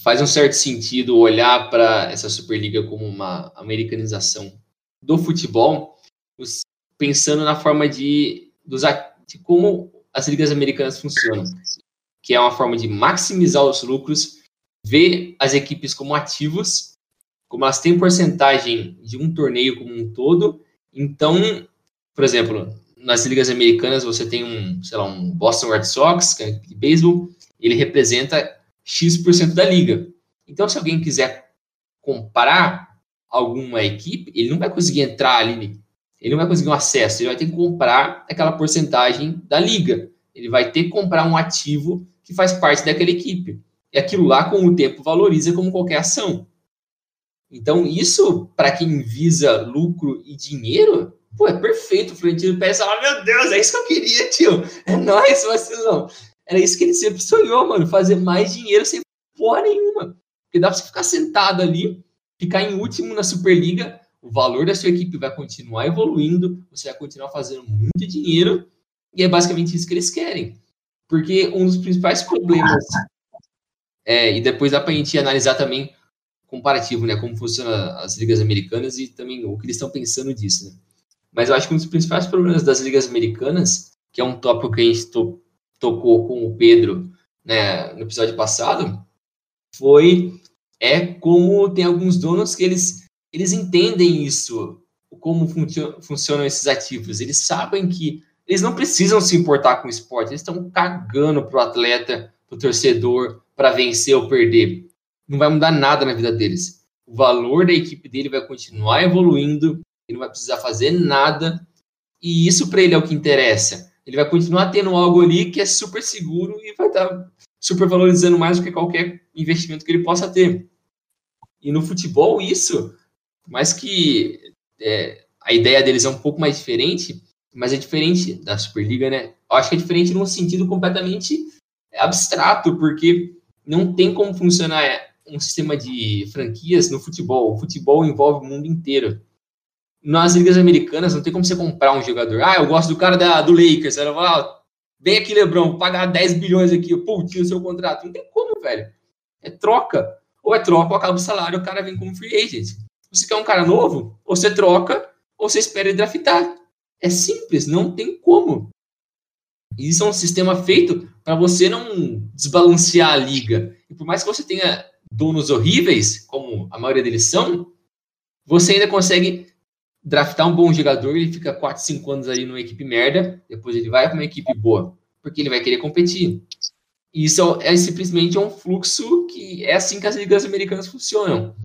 C: faz um certo sentido olhar para essa Superliga como uma americanização do futebol, pensando na forma de, dos, de como as ligas americanas funcionam, que é uma forma de maximizar os lucros, ver as equipes como ativos, como elas têm porcentagem de um torneio como um todo. Então, por exemplo, nas ligas americanas você tem um, sei lá, um Boston Red Sox, que é de beisebol, ele representa X% da liga. Então, se alguém quiser comprar alguma equipe, ele não vai conseguir entrar ali, ele não vai conseguir um acesso, ele vai ter que comprar aquela porcentagem da liga. Ele vai ter que comprar um ativo que faz parte daquela equipe. E aquilo lá, com o tempo, valoriza como qualquer ação. Então, isso, para quem visa lucro e dinheiro, pô, é perfeito. O Florentino pensa, ah, meu Deus, é isso que eu queria, tio. É nóis, vacilão. Era isso que ele sempre sonhou, mano. Fazer mais dinheiro sem porra nenhuma. Porque dá pra você ficar sentado ali, ficar em último na Superliga, o valor da sua equipe vai continuar evoluindo, você vai continuar fazendo muito dinheiro, e é basicamente isso que eles querem. Porque um dos principais problemas, é, e depois dá pra gente analisar também comparativo, né, como funcionam as ligas americanas e também o que eles estão pensando disso, né? Mas eu acho que um dos principais problemas das ligas americanas, que é um tópico que a gente to tocou com o Pedro né, no episódio passado, foi é como tem alguns donos que eles, eles entendem isso, como funcio funcionam esses ativos. Eles sabem que eles não precisam se importar com o esporte, eles estão cagando para o atleta, para o torcedor, para vencer ou perder. Não vai mudar nada na vida deles. O valor da equipe dele vai continuar evoluindo, ele não vai precisar fazer nada, e isso para ele é o que interessa ele vai continuar tendo algo ali que é super seguro e vai estar tá super valorizando mais do que qualquer investimento que ele possa ter. E no futebol, isso, mais que é, a ideia deles é um pouco mais diferente, mas é diferente da Superliga, né? Eu acho que é diferente num sentido completamente abstrato, porque não tem como funcionar um sistema de franquias no futebol. O futebol envolve o mundo inteiro nas ligas americanas não tem como você comprar um jogador. Ah, eu gosto do cara da, do Lakers. Ela fala, ah, vem aqui, Lebron, pagar 10 bilhões aqui, pô, tira o seu contrato. Não tem como, velho. É troca. Ou é troca ou acaba o salário, o cara vem como free agent. Você quer um cara novo? Ou você troca, ou você espera ele draftar. É simples, não tem como. Isso é um sistema feito para você não desbalancear a liga. E por mais que você tenha donos horríveis, como a maioria deles são, você ainda consegue draftar um bom jogador, ele fica 4, 5 anos aí numa equipe merda, depois ele vai para uma equipe boa, porque ele vai querer competir. E isso é, é simplesmente um fluxo que é assim que as ligas americanas funcionam.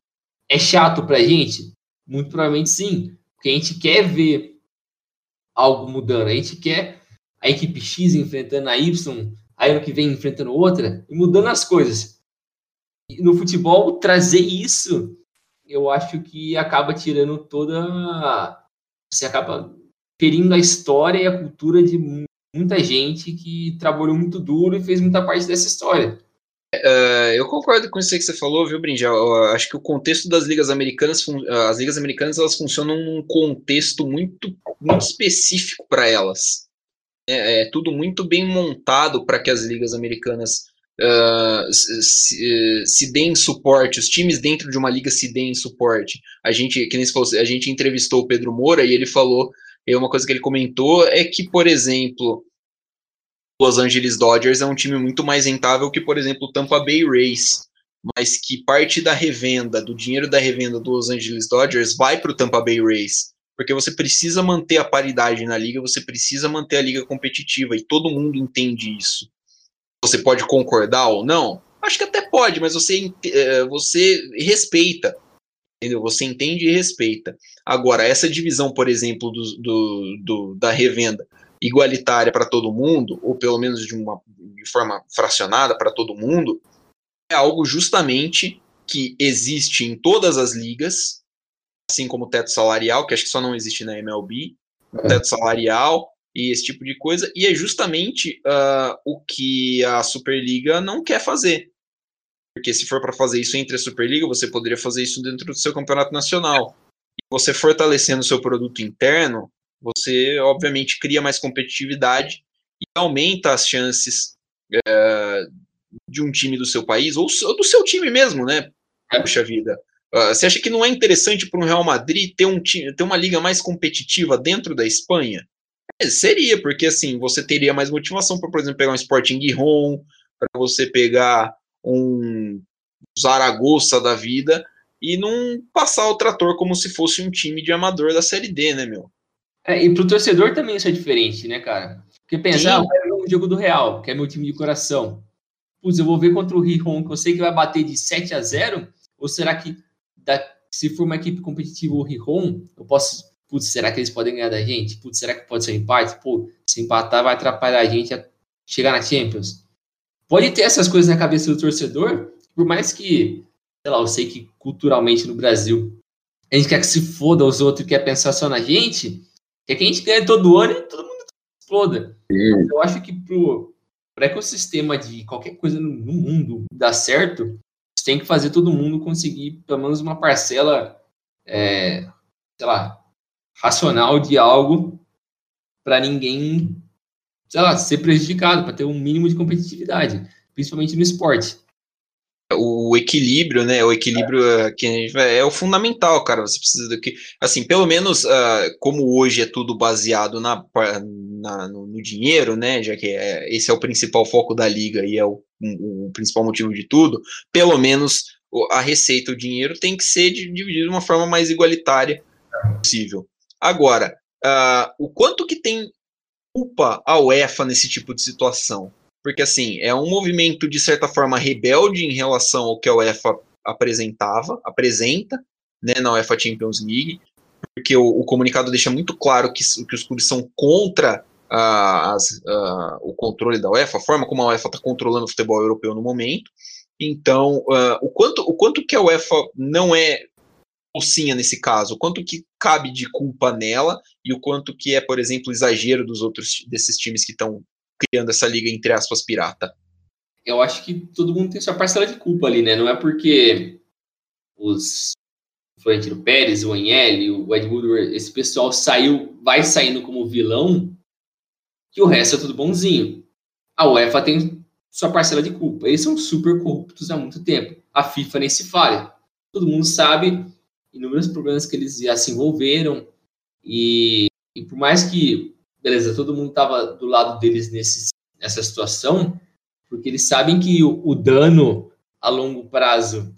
C: É chato pra gente? Muito provavelmente sim, porque a gente quer ver algo mudando, a gente quer a equipe X enfrentando a Y, aí ano que vem enfrentando outra, e mudando as coisas. E no futebol, trazer isso eu acho que acaba tirando toda. Você acaba ferindo a história e a cultura de muita gente que trabalhou muito duro e fez muita parte dessa história.
B: Uh, eu concordo com isso que você falou, viu, Brinjal? Eu acho que o contexto das ligas americanas, as ligas americanas, elas funcionam num contexto muito, muito específico para elas. É, é, tudo muito bem montado para que as ligas americanas se, se deem suporte, os times dentro de uma liga se deem suporte. A gente, que nem falou, a gente entrevistou o Pedro Moura e ele falou, e uma coisa que ele comentou é que, por exemplo, Los Angeles Dodgers é um time muito mais rentável que, por exemplo, o Tampa Bay Rays, mas que parte da revenda, do dinheiro da revenda do Los Angeles Dodgers vai para o Tampa Bay Rays, porque você precisa manter a paridade na liga, você precisa manter a liga competitiva e todo mundo entende isso você pode concordar ou não? Acho que até pode, mas você, eh, você respeita. Entendeu? Você entende e respeita. Agora, essa divisão, por exemplo, do, do, do da revenda igualitária para todo mundo, ou pelo menos de uma de forma fracionada para todo mundo, é algo justamente que existe em todas as ligas, assim como o teto salarial, que acho que só não existe na MLB, o é. teto salarial e esse tipo de coisa, e é justamente uh, o que a Superliga não quer fazer. Porque se for para fazer isso entre a Superliga, você poderia fazer isso dentro do seu campeonato nacional. E você fortalecendo o seu produto interno, você obviamente cria mais competitividade e aumenta as chances é, de um time do seu país, ou do seu time mesmo, né? Puxa vida. Uh, você acha que não é interessante para um Real Madrid ter, um time, ter uma liga mais competitiva dentro da Espanha? É, seria, porque assim, você teria mais motivação para, por exemplo, pegar um Sporting Giron, para você pegar um Zaragoza da vida e não passar o trator como se fosse um time de amador da Série D, né, meu?
C: É, e pro torcedor também isso é diferente, né, cara? Porque pensar, ah, é o jogo do Real, que é meu time de coração. Putz, eu vou ver contra o Rijon, que eu sei que vai bater de 7 a 0, ou será que da, se for uma equipe competitiva o Rijon, eu posso, putz, será que eles podem ganhar da gente? Putz, será que pode ser um empate? Pô, se empatar vai atrapalhar a gente a chegar na Champions. Pode ter essas coisas na cabeça do torcedor, por mais que, sei lá, eu sei que culturalmente no Brasil a gente quer que se foda os outros e quer pensar só na gente, quer que a gente ganhe todo ano e todo mundo exploda. Eu acho que pro, pro ecossistema de qualquer coisa no, no mundo dar certo, tem que fazer todo mundo conseguir pelo menos uma parcela, é, sei lá, racional de algo para ninguém, sei lá, ser prejudicado, para ter um mínimo de competitividade, principalmente no esporte
B: o equilíbrio, né? O equilíbrio é. que é o fundamental, cara. Você precisa do que, assim, pelo menos uh, como hoje é tudo baseado na, na no, no, dinheiro, né? Já que é, esse é o principal foco da liga e é o, o, o, principal motivo de tudo. Pelo menos a receita, o dinheiro tem que ser dividido de uma forma mais igualitária possível. Agora, uh, o quanto que tem culpa a UEFA nesse tipo de situação? porque assim, é um movimento de certa forma rebelde em relação ao que a UEFA apresentava, apresenta, né, na UEFA Champions League, porque o, o comunicado deixa muito claro que, que os clubes são contra uh, as, uh, o controle da UEFA, a forma como a UEFA está controlando o futebol europeu no momento. Então, o, quanto, o quanto que a UEFA não é mocinha nesse caso, o quanto que cabe de culpa nela e o quanto que é, por exemplo, exagero dos outros desses times que estão criando essa liga, entre aspas, pirata?
C: Eu acho que todo mundo tem sua parcela de culpa ali, né? Não é porque os Florentino Pérez, o Agnelli, o Ed Woodward, esse pessoal saiu, vai saindo como vilão, que o resto é tudo bonzinho. A UEFA tem sua parcela de culpa. Eles são super corruptos há muito tempo. A FIFA nem se falha. Todo mundo sabe inúmeros problemas que eles já se envolveram. E, e por mais que beleza, todo mundo estava do lado deles nesse, nessa situação, porque eles sabem que o, o, dano a longo prazo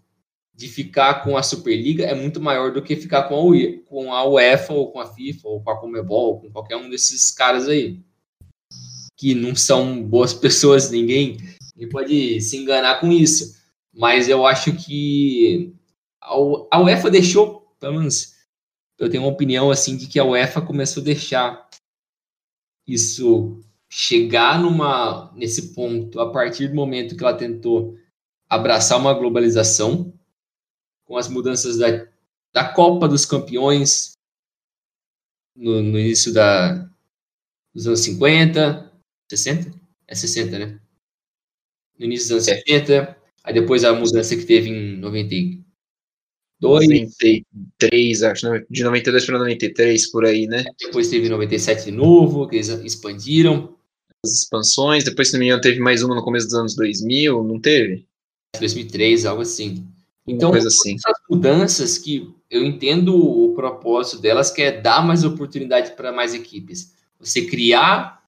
C: de ficar com a Superliga é muito maior do que ficar com a, UE, com a UEFA ou com a FIFA ou com a Comebol, ou com qualquer um desses caras aí. Que não são boas pessoas, ninguém, ninguém pode se enganar com isso. Mas eu acho que a, UEFA deixou, pelo menos eu tenho uma opinião assim de que a UEFA começou a deixar isso chegar numa nesse ponto a partir do momento que ela tentou abraçar uma globalização com as mudanças da, da Copa dos Campeões no, no início da, dos anos 50, 60? É 60, né? No início dos anos 70, aí depois a mudança que teve em 90,
B: 93, acho, de 92 para 93, por aí, né?
C: Depois teve 97 de novo, que eles expandiram.
B: As expansões, depois, se não me engano, teve mais uma no começo dos anos 2000, não teve?
C: 2003, algo assim. Então, coisa assim. essas mudanças que eu entendo o propósito delas, que é dar mais oportunidade para mais equipes. Você criar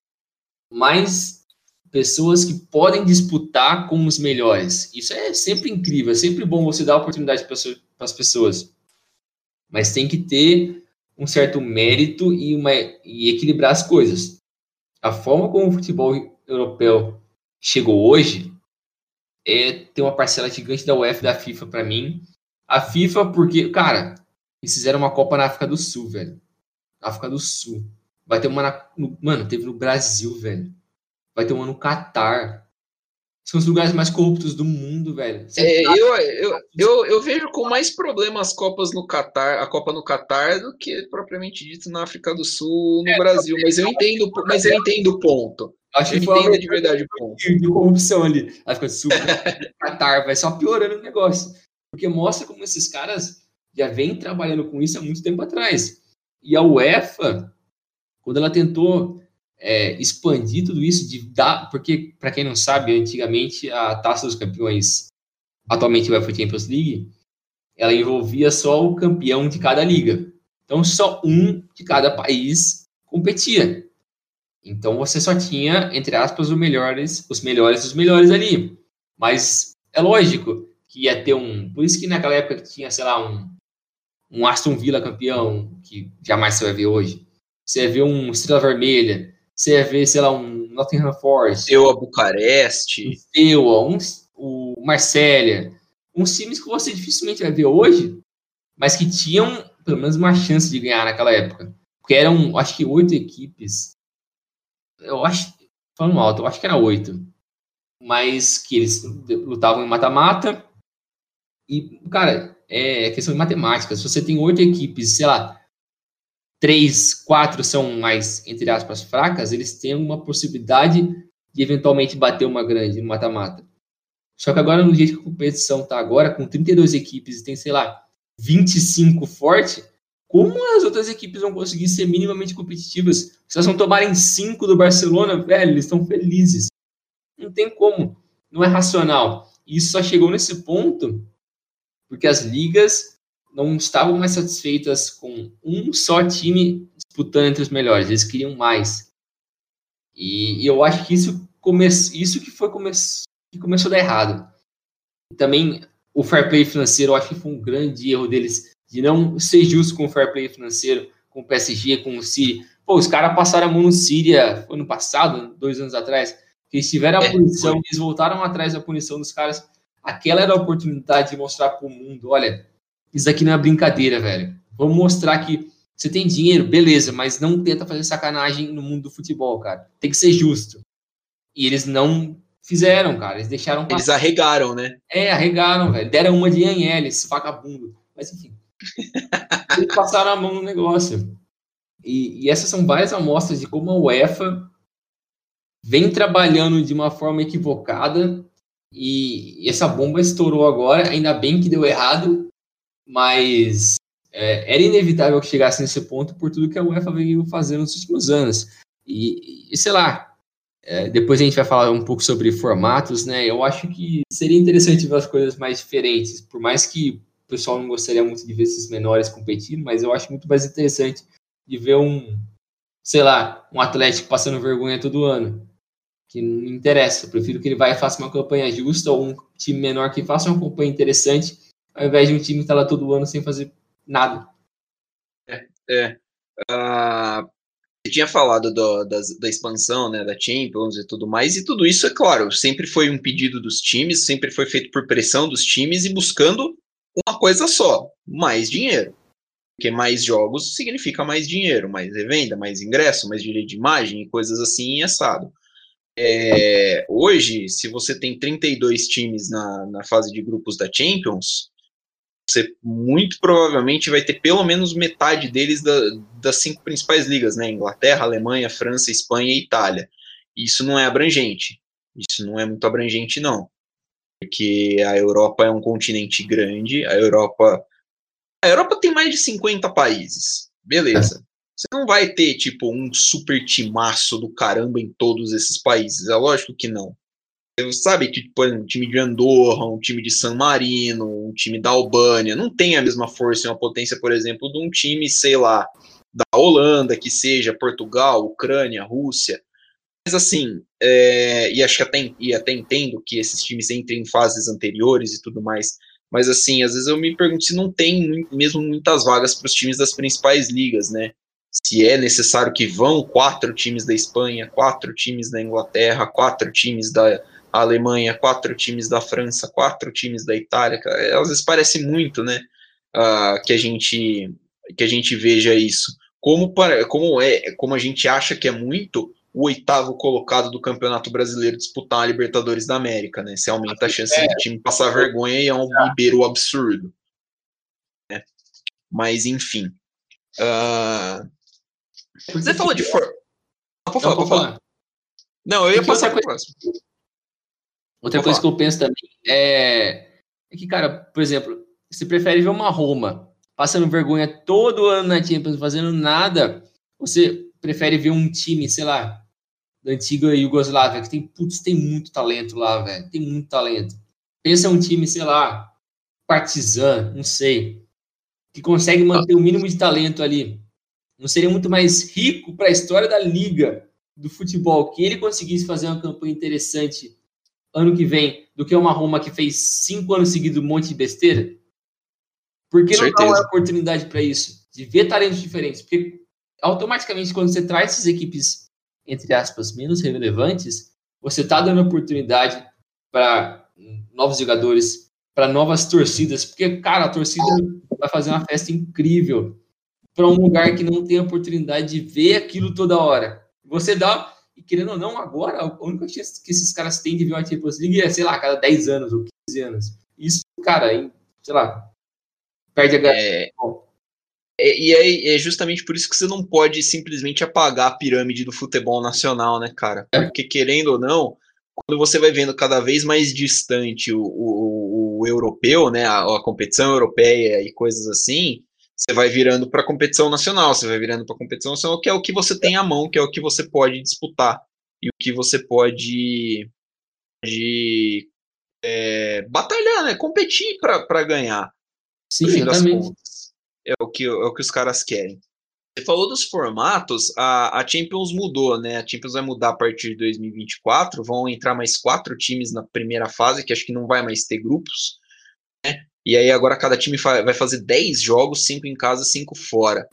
C: mais pessoas que podem disputar com os melhores. Isso é sempre incrível, é sempre bom você dar oportunidade para as pessoas. Mas tem que ter um certo mérito e, uma, e equilibrar as coisas. A forma como o futebol europeu chegou hoje é ter uma parcela gigante da UEFA da FIFA para mim. A FIFA, porque, cara, eles fizeram uma Copa na África do Sul, velho. África do Sul. Vai ter uma na, no, mano, teve no Brasil, velho vai ter uma no Catar. São os lugares mais corruptos do mundo, velho.
B: É, eu, eu, eu, eu, vejo com mais problemas as Copas no Catar, a Copa no Catar do que propriamente dito na África do Sul, no é, Brasil. Mas eu entendo, mas eu entendo o ponto.
C: Acho que entendo de verdade o ponto. De corrupção ali. África do Sul, Catar, vai só piorando o negócio. Porque mostra como esses caras já vêm trabalhando com isso há muito tempo atrás. E a UEFA, quando ela tentou é, expandir tudo isso, de dar, porque, para quem não sabe, antigamente a Taça dos Campeões, atualmente o UEFA Champions League, ela envolvia só o campeão de cada liga. Então, só um de cada país competia. Então, você só tinha, entre aspas, os melhores, os melhores dos melhores ali. Mas é lógico que ia ter um. Por isso que naquela época tinha, sei lá, um, um Aston Villa campeão, que jamais você vai ver hoje. Você ia ver um Estrela Vermelha, você ia ver, sei lá, um Nottingham Forest.
B: Eu a Bucareste.
C: Eu, um, o Marsella. Uns times que você dificilmente vai ver hoje, mas que tinham pelo menos uma chance de ganhar naquela época. Porque eram, acho que, oito equipes. Eu acho, falando alto, eu acho que era oito. Mas que eles lutavam em mata-mata. E, cara, é questão de matemática. Se você tem oito equipes, sei lá, três, quatro são mais, entre aspas, fracas, eles têm uma possibilidade de eventualmente bater uma grande no mata-mata. Só que agora, no jeito que a competição está agora, com 32 equipes e tem, sei lá, 25 forte, como as outras equipes vão conseguir ser minimamente competitivas? Se elas não tomarem 5 do Barcelona, velho, eles estão felizes. Não tem como. Não é racional. E isso só chegou nesse ponto porque as ligas não estavam mais satisfeitas com um só time disputando entre os melhores, eles queriam mais. E, e eu acho que isso, come, isso que foi come, que começou a dar errado. Também o fair play financeiro, eu acho que foi um grande erro deles de não ser justo com o fair play financeiro, com o PSG, com o City. Pô, os caras passaram a mão no Síria ano passado, dois anos atrás, que eles tiveram a é, punição, eles voltaram atrás da punição dos caras. Aquela era a oportunidade de mostrar para o mundo, olha, isso aqui não é brincadeira, velho. Vamos mostrar que você tem dinheiro, beleza, mas não tenta fazer sacanagem no mundo do futebol, cara. Tem que ser justo. E eles não fizeram, cara. Eles deixaram
B: passar. Eles arregaram, né?
C: É, arregaram, velho. Deram uma de Anhel, esse vagabundo. Mas enfim. eles passaram a mão no negócio. E, e essas são várias amostras de como a UEFA vem trabalhando de uma forma equivocada e essa bomba estourou agora, ainda bem que deu errado, mas é, era inevitável que chegasse nesse ponto por tudo que a UEFA veio fazendo nos últimos anos. E, e sei lá, é, depois a gente vai falar um pouco sobre formatos, né? Eu acho que seria interessante ver as coisas mais diferentes, por mais que o pessoal não gostaria muito de ver esses menores competindo, mas eu acho muito mais interessante de ver um, sei lá, um Atlético passando vergonha todo ano. Que não interessa, eu prefiro que ele vá e faça uma campanha justa ou um time menor que faça uma campanha interessante ao invés de um time está lá todo ano sem fazer nada.
B: É. é. Uh, você tinha falado do, da, da expansão, né, da Champions e tudo mais, e tudo isso, é claro, sempre foi um pedido dos times, sempre foi feito por pressão dos times e buscando uma coisa só: mais dinheiro. Porque mais jogos significa mais dinheiro, mais revenda, mais ingresso, mais direito de imagem e coisas assim, assado. É, hoje, se você tem 32 times na, na fase de grupos da Champions, você muito provavelmente vai ter pelo menos metade deles da, das cinco principais ligas, né? Inglaterra, Alemanha, França, Espanha e Itália. Isso não é abrangente. Isso não é muito abrangente, não. Porque a Europa é um continente grande, a Europa. A Europa tem mais de 50 países. Beleza. Você não vai ter, tipo, um super timaço do caramba em todos esses países. É lógico que não sabe que exemplo, um time de Andorra, um time de San Marino, um time da Albânia, não tem a mesma força e uma potência, por exemplo, de um time, sei lá, da Holanda, que seja Portugal, Ucrânia, Rússia. Mas assim, é, e acho que até, e até entendo que esses times entrem em fases anteriores e tudo mais, mas assim, às vezes eu me pergunto se não tem mesmo muitas vagas para os times das principais ligas, né? Se é necessário que vão quatro times da Espanha, quatro times da Inglaterra, quatro times da, a Alemanha, quatro times da França, quatro times da Itália. Às vezes parece muito, né? Uh, que a gente que a gente veja isso. Como, para, como é, como a gente acha que é muito, o oitavo colocado do Campeonato Brasileiro disputar a Libertadores da América, né? Você aumenta a chance é. do time passar vergonha e é um ribeiro absurdo. Né? Mas, enfim. Uh... Você falou de for... Ah, pode falar, pode falar. Não, eu ia passar para o próximo.
C: Outra coisa que eu penso também é... é que, cara, por exemplo, você prefere ver uma Roma passando vergonha todo ano na Champions, fazendo nada, você prefere ver um time, sei lá, da antiga Iugoslávia, que tem, putz, tem muito talento lá, velho. Tem muito talento. Pensa um time, sei lá, Partizan, não sei, que consegue manter o mínimo de talento ali. Não seria muito mais rico para a história da liga do futebol que ele conseguisse fazer uma campanha interessante ano que vem do que uma Roma que fez cinco anos seguidos um monte de besteira? Por que não dá uma oportunidade para isso? De ver talentos diferentes? Porque automaticamente, quando você traz essas equipes entre aspas, menos relevantes, você está dando oportunidade para novos jogadores, para novas torcidas, porque, cara, a torcida vai fazer uma festa incrível para um lugar que não tem a oportunidade de ver aquilo toda hora. Você dá, e querendo ou não, agora, a única chance que esses caras têm de ver uma Champions League é, sei lá, cada 10 anos ou 15 anos. Isso, cara, hein, sei lá, perde a
B: é... É, e é, é, justamente por isso que você não pode simplesmente apagar a pirâmide do futebol nacional, né, cara? É. Porque querendo ou não, quando você vai vendo cada vez mais distante o, o, o europeu, né, a, a, competição europeia e coisas assim, você vai virando para a competição nacional, você vai virando para a competição nacional, que é o que você tem à mão, que é o que você pode disputar e o que você pode, pode é, batalhar, né, competir para ganhar.
C: Sim, exatamente
B: é o que, é o que os caras querem. Você falou dos formatos, a, a Champions mudou, né? A Champions vai mudar a partir de 2024, vão entrar mais quatro times na primeira fase, que acho que não vai mais ter grupos? E aí agora cada time vai fazer 10 jogos, cinco em casa, cinco fora.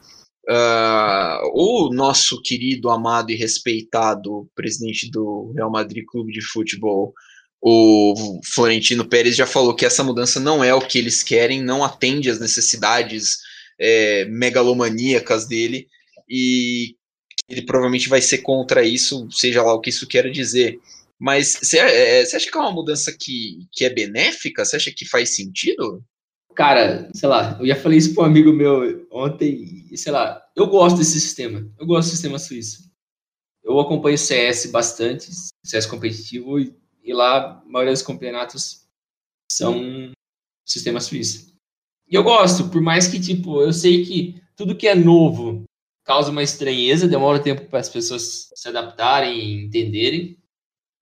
B: Uh, o nosso querido, amado e respeitado presidente do Real Madrid Clube de Futebol, o Florentino Pérez, já falou que essa mudança não é o que eles querem, não atende às necessidades é, megalomaníacas dele e ele provavelmente vai ser contra isso, seja lá o que isso quer dizer. Mas você é, acha que é uma mudança que, que é benéfica? Você acha que faz sentido?
C: Cara, sei lá, eu já falei isso para um amigo meu ontem, e, sei lá, eu gosto desse sistema, eu gosto do sistema suíço. Eu acompanho CS bastante, CS competitivo, e, e lá a maioria dos campeonatos são sistema suíço. E eu gosto, por mais que, tipo, eu sei que tudo que é novo causa uma estranheza, demora tempo para as pessoas se adaptarem e entenderem.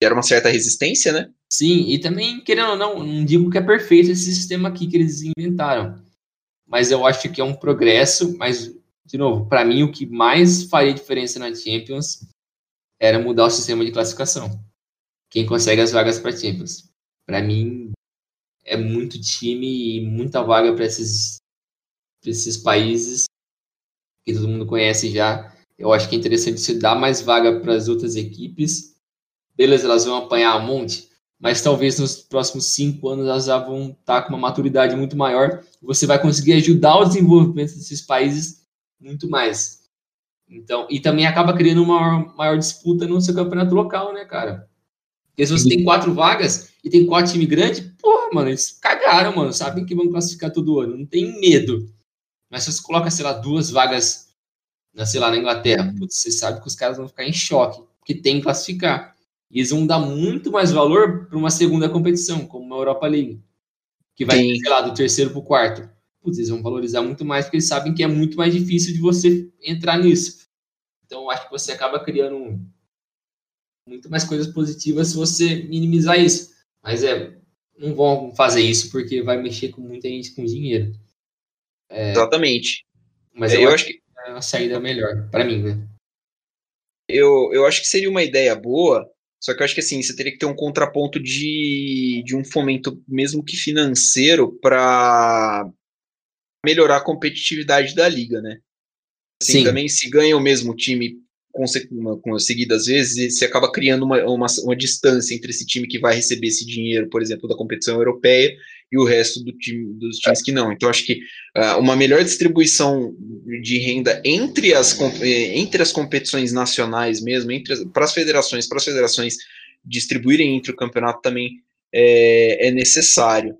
B: Era uma certa resistência, né?
C: Sim, e também, querendo ou não, não digo que é perfeito esse sistema aqui que eles inventaram. Mas eu acho que é um progresso, mas, de novo, para mim o que mais faria diferença na Champions era mudar o sistema de classificação. Quem consegue as vagas para Champions. Para mim, é muito time e muita vaga para esses, esses países que todo mundo conhece já. Eu acho que é interessante se dar mais vaga para as outras equipes. Beleza, elas vão apanhar um monte, mas talvez nos próximos cinco anos elas já vão estar tá com uma maturidade muito maior. Você vai conseguir ajudar o desenvolvimento desses países muito mais. Então, e também acaba criando uma maior, disputa no seu campeonato local, né, cara? Porque se você tem quatro vagas e tem quatro times grandes, porra, mano, eles cagaram, mano. Sabem que vão classificar todo ano. Não tem medo. Mas se você coloca, sei lá, duas vagas, na, sei lá, na Inglaterra, putz, você sabe que os caras vão ficar em choque, porque tem que classificar. E eles vão dar muito mais valor para uma segunda competição, como a Europa League, que vai, Sim. sei lá, do terceiro para o quarto. Putz, eles vão valorizar muito mais, porque eles sabem que é muito mais difícil de você entrar nisso. Então, acho que você acaba criando muito mais coisas positivas se você minimizar isso. Mas é, não vão fazer isso porque vai mexer com muita gente com dinheiro.
B: É, Exatamente.
C: Mas eu, eu acho que é uma saída melhor, para mim, né?
B: Eu, eu acho que seria uma ideia boa, só que eu acho que assim, você teria que ter um contraponto de, de um fomento, mesmo que financeiro, para melhorar a competitividade da liga, né? Assim, Sim. também se ganha o mesmo time conseguidas vezes, você acaba criando uma, uma, uma, distância entre esse time que vai receber esse dinheiro, por exemplo, da competição europeia, e o resto do time, dos times que não. Então, acho que uh, uma melhor distribuição de renda entre as, eh, entre as competições nacionais mesmo, entre para as federações, para as federações distribuírem entre o campeonato também é, é necessário.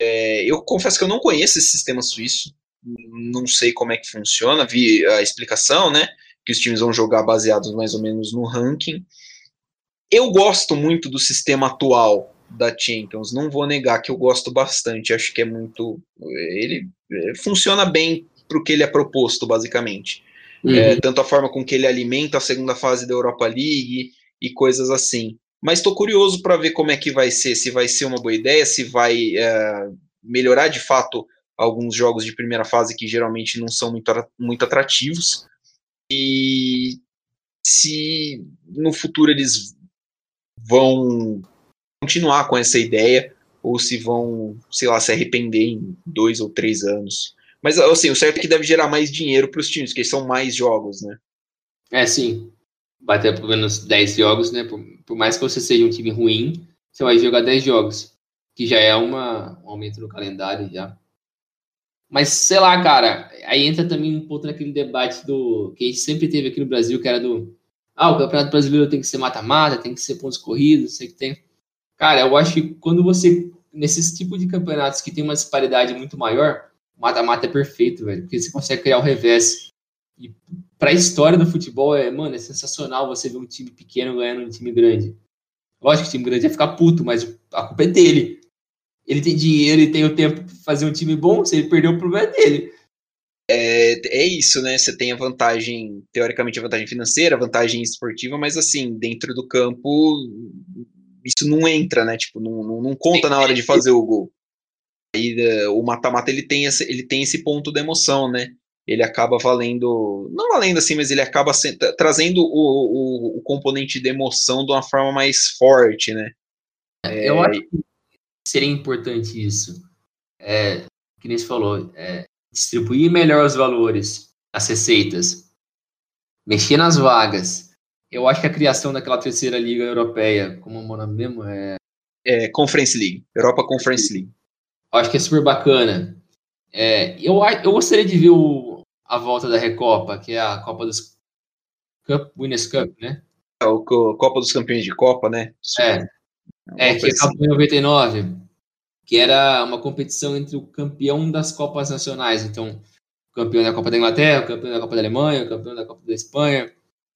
B: É, eu confesso que eu não conheço esse sistema suíço, não sei como é que funciona, vi a explicação, né? Que os times vão jogar baseados mais ou menos no ranking. Eu gosto muito do sistema atual da Champions, não vou negar que eu gosto bastante, acho que é muito. Ele é, funciona bem para o que ele é proposto, basicamente. Uhum. É, tanto a forma com que ele alimenta a segunda fase da Europa League e coisas assim. Mas estou curioso para ver como é que vai ser, se vai ser uma boa ideia, se vai é, melhorar de fato alguns jogos de primeira fase que geralmente não são muito, muito atrativos. E se no futuro eles vão continuar com essa ideia ou se vão, sei lá, se arrepender em dois ou três anos. Mas assim, o certo é que deve gerar mais dinheiro para os times, porque são mais jogos, né?
C: É, sim bater pelo menos 10 jogos, né? Por, por, mais que você seja um time ruim, você vai jogar 10 jogos, que já é uma, um aumento no calendário já. Mas sei lá, cara, aí entra também um pouco naquele debate do que a gente sempre teve aqui no Brasil, que era do ah, o Campeonato Brasileiro tem que ser mata-mata, tem que ser pontos corridos, sei que tem. Cara, eu acho que quando você nesses tipos de campeonatos que tem uma disparidade muito maior, mata-mata é perfeito, velho, porque você consegue criar o revés. E para a história do futebol, é, mano, é sensacional você ver um time pequeno ganhando um time grande. Lógico que o time grande ia ficar puto, mas a culpa é dele. Ele tem dinheiro e tem o tempo para fazer um time bom, se ele perdeu o problema é dele.
B: É, é isso, né? Você tem a vantagem, teoricamente, a vantagem financeira, a vantagem esportiva, mas assim, dentro do campo, isso não entra, né? Tipo, não, não, não conta na hora de fazer o gol. Aí eh, o mata-mata ele tem esse, ele tem esse ponto da emoção, né? ele acaba valendo, não valendo assim, mas ele acaba se, trazendo o, o, o, componente de emoção de uma forma mais forte, né?
C: É, eu acho que seria importante isso. É, que nem você falou, é, distribuir melhor os valores, as receitas, mexer nas vagas. Eu acho que a criação daquela terceira liga europeia, como o nome mesmo, é...
B: é Conference League, Europa Conference League.
C: Eu acho que é super bacana. É, eu, eu gostaria de ver o, a volta da Recopa, que é a Copa dos Cup, Winners Cup, né?
B: É, o Copa dos Campeões de Copa, né?
C: É, é que acabou em 99, que era uma competição entre o campeão das Copas Nacionais. Então, o campeão da Copa da Inglaterra, o campeão da Copa da Alemanha, o campeão da Copa da Espanha.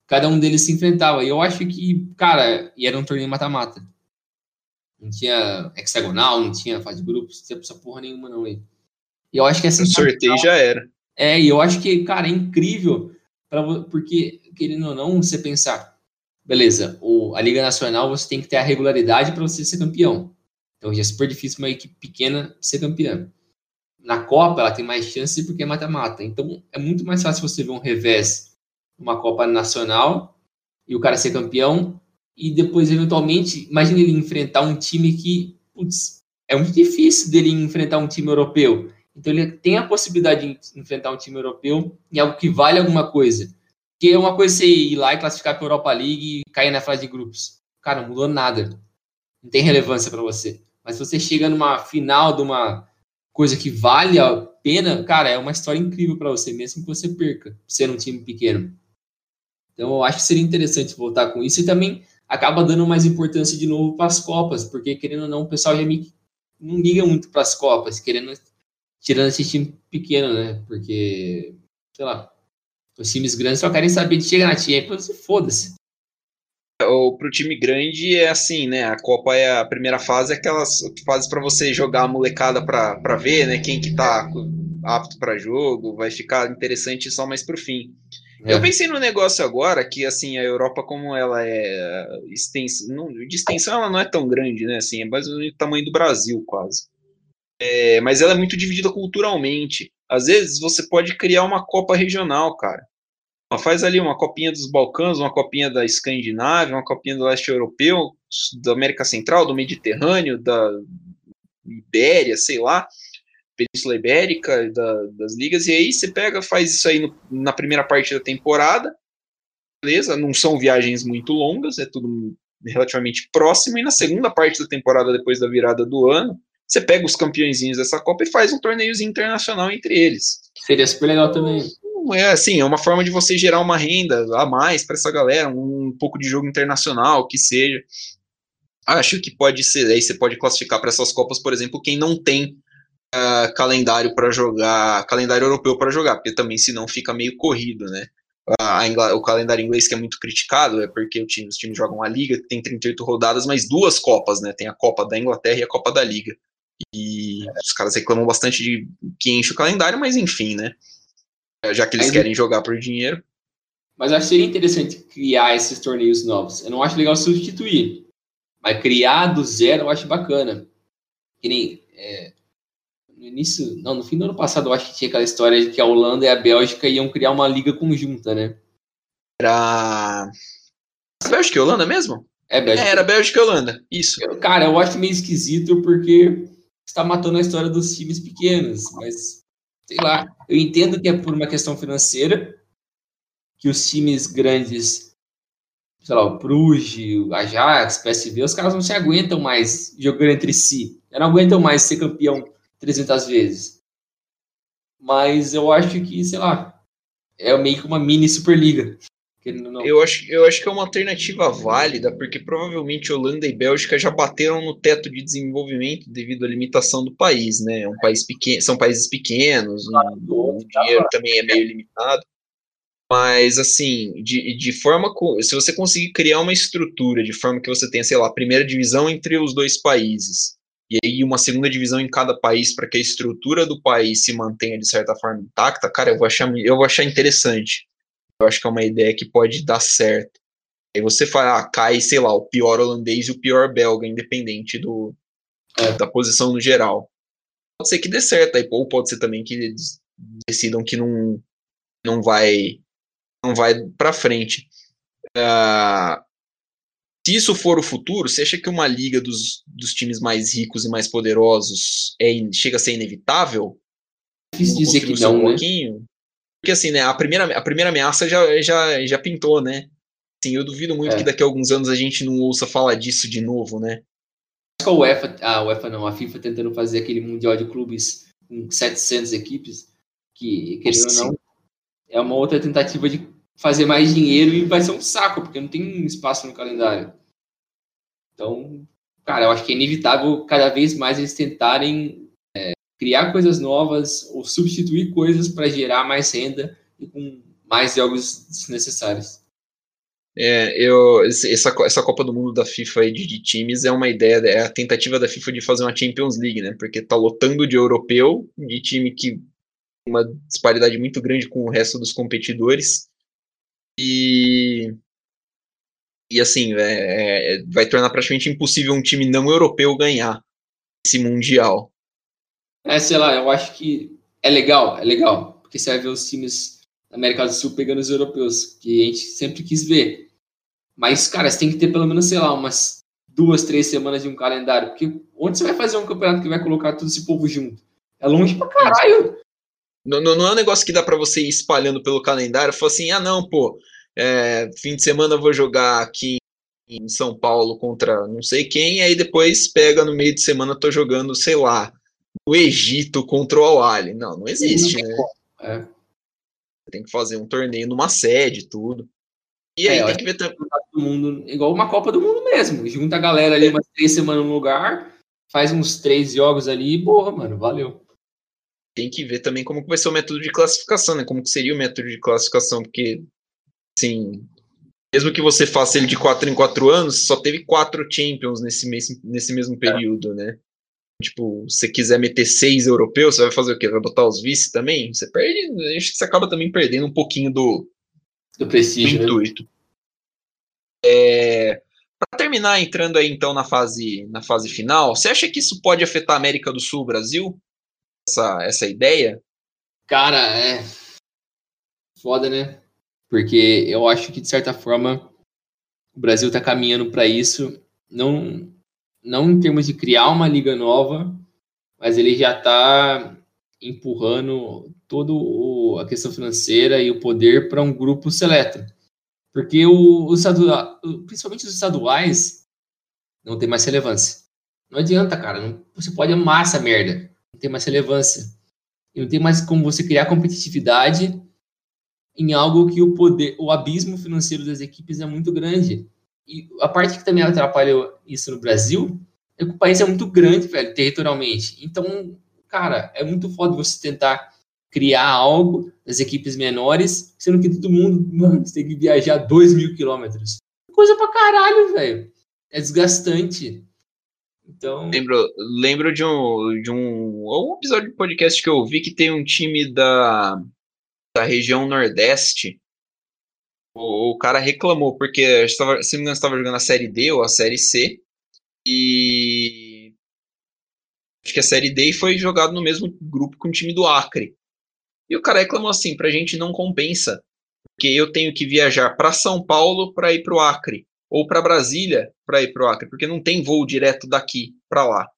C: Cada um deles se enfrentava. E eu acho que, cara, e era um torneio mata-mata. Não tinha hexagonal, não tinha fase de grupos, não tinha essa porra nenhuma, não. E eu acho que essa. O
B: sorteio já era.
C: É, e eu acho que, cara, é incrível, pra, porque, querendo ou não, você pensar, beleza, o, a Liga Nacional você tem que ter a regularidade para você ser campeão. Então já é super difícil uma equipe pequena ser campeã. Na Copa ela tem mais chance porque é mata-mata. Então é muito mais fácil você ver um revés numa Copa Nacional e o cara ser campeão e depois, eventualmente, imagine ele enfrentar um time que, putz, é muito difícil dele enfrentar um time europeu. Então ele tem a possibilidade de enfrentar um time europeu em algo que vale alguma coisa. Que é uma coisa você ir lá e classificar para a Europa League e cair na fase de grupos. Cara, não mudou nada. Não tem relevância para você. Mas se você chega numa final de uma coisa que vale a pena, cara, é uma história incrível para você, mesmo que você perca, sendo um time pequeno. Então eu acho que seria interessante voltar com isso e também acaba dando mais importância de novo para as Copas, porque querendo ou não, o pessoal já me, não liga muito para as Copas, querendo tirando esse time pequeno, né? Porque, sei lá, os times grandes só querem saber de chegar na Champions e foda-se.
B: Ou pro time grande é assim, né? A Copa é a primeira fase, é aquelas fases para você jogar a molecada para ver, né? Quem que tá apto para jogo, vai ficar interessante só mais pro fim. É. Eu pensei no negócio agora que assim a Europa como ela é não, de extensão ela não é tão grande, né? Assim, é basicamente o tamanho do Brasil quase. É, mas ela é muito dividida culturalmente. Às vezes você pode criar uma Copa regional, cara. Faz ali uma copinha dos Balcãs, uma copinha da Escandinávia, uma copinha do leste europeu, da América Central, do Mediterrâneo, da Ibéria, sei lá, Península Ibérica, da, das ligas, e aí você pega, faz isso aí no, na primeira parte da temporada, beleza? Não são viagens muito longas, é tudo relativamente próximo, e na segunda parte da temporada, depois da virada do ano, você pega os campeõezinhos dessa Copa e faz um torneiozinho internacional entre eles.
C: Seria super legal também.
B: É assim, é uma forma de você gerar uma renda a mais para essa galera, um, um pouco de jogo internacional, que seja. Acho que pode ser, aí você pode classificar para essas Copas, por exemplo, quem não tem uh, calendário para jogar, calendário europeu para jogar, porque também senão fica meio corrido, né? O calendário inglês que é muito criticado é porque os times jogam a liga que tem 38 rodadas, mas duas copas, né? Tem a Copa da Inglaterra e a Copa da Liga. E os caras reclamam bastante de que enche o calendário, mas enfim, né? Já que eles querem jogar por dinheiro.
C: Mas acho que seria interessante criar esses torneios novos. Eu não acho legal substituir, mas criar do zero eu acho bacana. Que nem é, no início, não, no fim do ano passado eu acho que tinha aquela história de que a Holanda e a Bélgica iam criar uma liga conjunta, né?
B: Era a Bélgica e a Holanda mesmo?
C: É, Bélgica.
B: É, era Bélgica e Holanda, isso.
C: Eu, cara, eu acho meio esquisito porque está matando a história dos times pequenos, mas sei lá, eu entendo que é por uma questão financeira que os times grandes, sei lá, o Bruges, o Ajax, PSV, os caras não se aguentam mais jogando entre si. Eles não aguentam mais ser campeão 300 vezes. Mas eu acho que, sei lá, é meio que uma mini Superliga.
B: Eu acho, eu acho que é uma alternativa válida, porque provavelmente Holanda e Bélgica já bateram no teto de desenvolvimento devido à limitação do país, né? É um país pequeno, são países pequenos, o, o dinheiro também é meio limitado. Mas, assim, de, de forma. Se você conseguir criar uma estrutura de forma que você tenha, sei lá, a primeira divisão entre os dois países, e aí uma segunda divisão em cada país para que a estrutura do país se mantenha de certa forma intacta, cara, eu vou achar, eu vou achar interessante eu acho que é uma ideia que pode dar certo. Aí você fala, ah, cai, sei lá, o pior holandês e o pior belga, independente do, é, da posição no geral. Pode ser que dê certo, aí, ou pode ser também que eles decidam que não, não vai não vai para frente. Uh, se isso for o futuro, você acha que uma liga dos, dos times mais ricos e mais poderosos é, chega a ser inevitável?
C: Difícil dizer que não, um né? pouquinho?
B: Porque assim, né, a primeira, a primeira ameaça já, já, já pintou, né? Assim, eu duvido muito é. que daqui a alguns anos a gente não ouça falar disso de novo, né?
C: Acho que a UEFA, a UEFA não, a FIFA tentando fazer aquele Mundial de Clubes com 700 equipes, que, querendo ou não, é uma outra tentativa de fazer mais dinheiro e vai ser um saco, porque não tem espaço no calendário. Então, cara, eu acho que é inevitável cada vez mais eles tentarem criar coisas novas ou substituir coisas para gerar mais renda e com mais jogos desnecessários.
B: É, eu, essa, essa Copa do Mundo da FIFA aí de, de, times é uma ideia, é a tentativa da FIFA de fazer uma Champions League, né? Porque tá lotando de europeu, de time que uma disparidade muito grande com o resto dos competidores. E e assim, é, é, vai tornar praticamente impossível um time não europeu ganhar esse mundial.
C: É, sei lá, eu acho que é legal, é legal, porque você vai ver os times da América do Sul pegando os europeus, que a gente sempre quis ver. Mas, cara, você tem que ter pelo menos, sei lá, umas duas, três semanas de um calendário, porque onde você vai fazer um campeonato que vai colocar todo esse povo junto? É longe pra caralho.
B: Não, não, é um negócio que dá para você ir espalhando pelo calendário, falar assim, ah não, pô, é, fim de semana eu vou jogar aqui em São Paulo contra não sei quem, e aí depois pega no meio de semana, tô jogando, sei lá, o Egito contra o Al-Ali. Não, não existe, não né? É. Tem que fazer um torneio numa sede, tudo.
C: E aí é, tem que ver também. Do mundo, igual uma Copa do Mundo mesmo. Junta a galera ali umas três semanas no lugar, faz uns três jogos ali e boa, mano, valeu.
B: Tem que ver também como vai ser o método de classificação, né? Como que seria o método de classificação, porque, assim, mesmo que você faça ele de quatro em quatro anos, só teve quatro Champions nesse, mes nesse mesmo é. período, é. né? Tipo, se você quiser meter seis europeus, você vai fazer o quê? Vai botar os vice também? Você perde, acho que você acaba também perdendo um pouquinho do,
C: do prestígio,
B: do né? intuito. Né? É, Para terminar, entrando aí então na fase, na fase final, você acha que isso pode afetar a América do Sul, Brasil? Essa, essa ideia?
C: Cara, é foda, né? Porque eu acho que de certa forma o Brasil está caminhando para isso. Não, não em termos de criar uma liga nova, mas ele já está empurrando toda a questão financeira e o poder para um grupo seleto. Porque o, o principalmente os estaduais não tem mais relevância. Não adianta, cara. Não, você pode amar essa merda. Não tem mais relevância. E não tem mais como você criar competitividade em algo que o poder, o abismo financeiro das equipes é muito grande. E a parte que também atrapalha isso no Brasil é que o país é muito grande, velho, territorialmente. Então, cara, é muito foda você tentar criar algo das equipes menores, sendo que todo mundo, mano, você tem que viajar 2 mil quilômetros. Coisa pra caralho, velho. É desgastante. Então.
B: Lembro, lembro de um, de um, um episódio de podcast que eu vi que tem um time da, da região Nordeste. O, o cara reclamou, porque estava, se não me engano, estava jogando a Série D ou a Série C. E. Acho que a Série D foi jogado no mesmo grupo com o time do Acre. E o cara reclamou assim: pra gente não compensa, porque eu tenho que viajar para São Paulo para ir para o Acre ou para Brasília para ir para o Acre, porque não tem voo direto daqui para lá.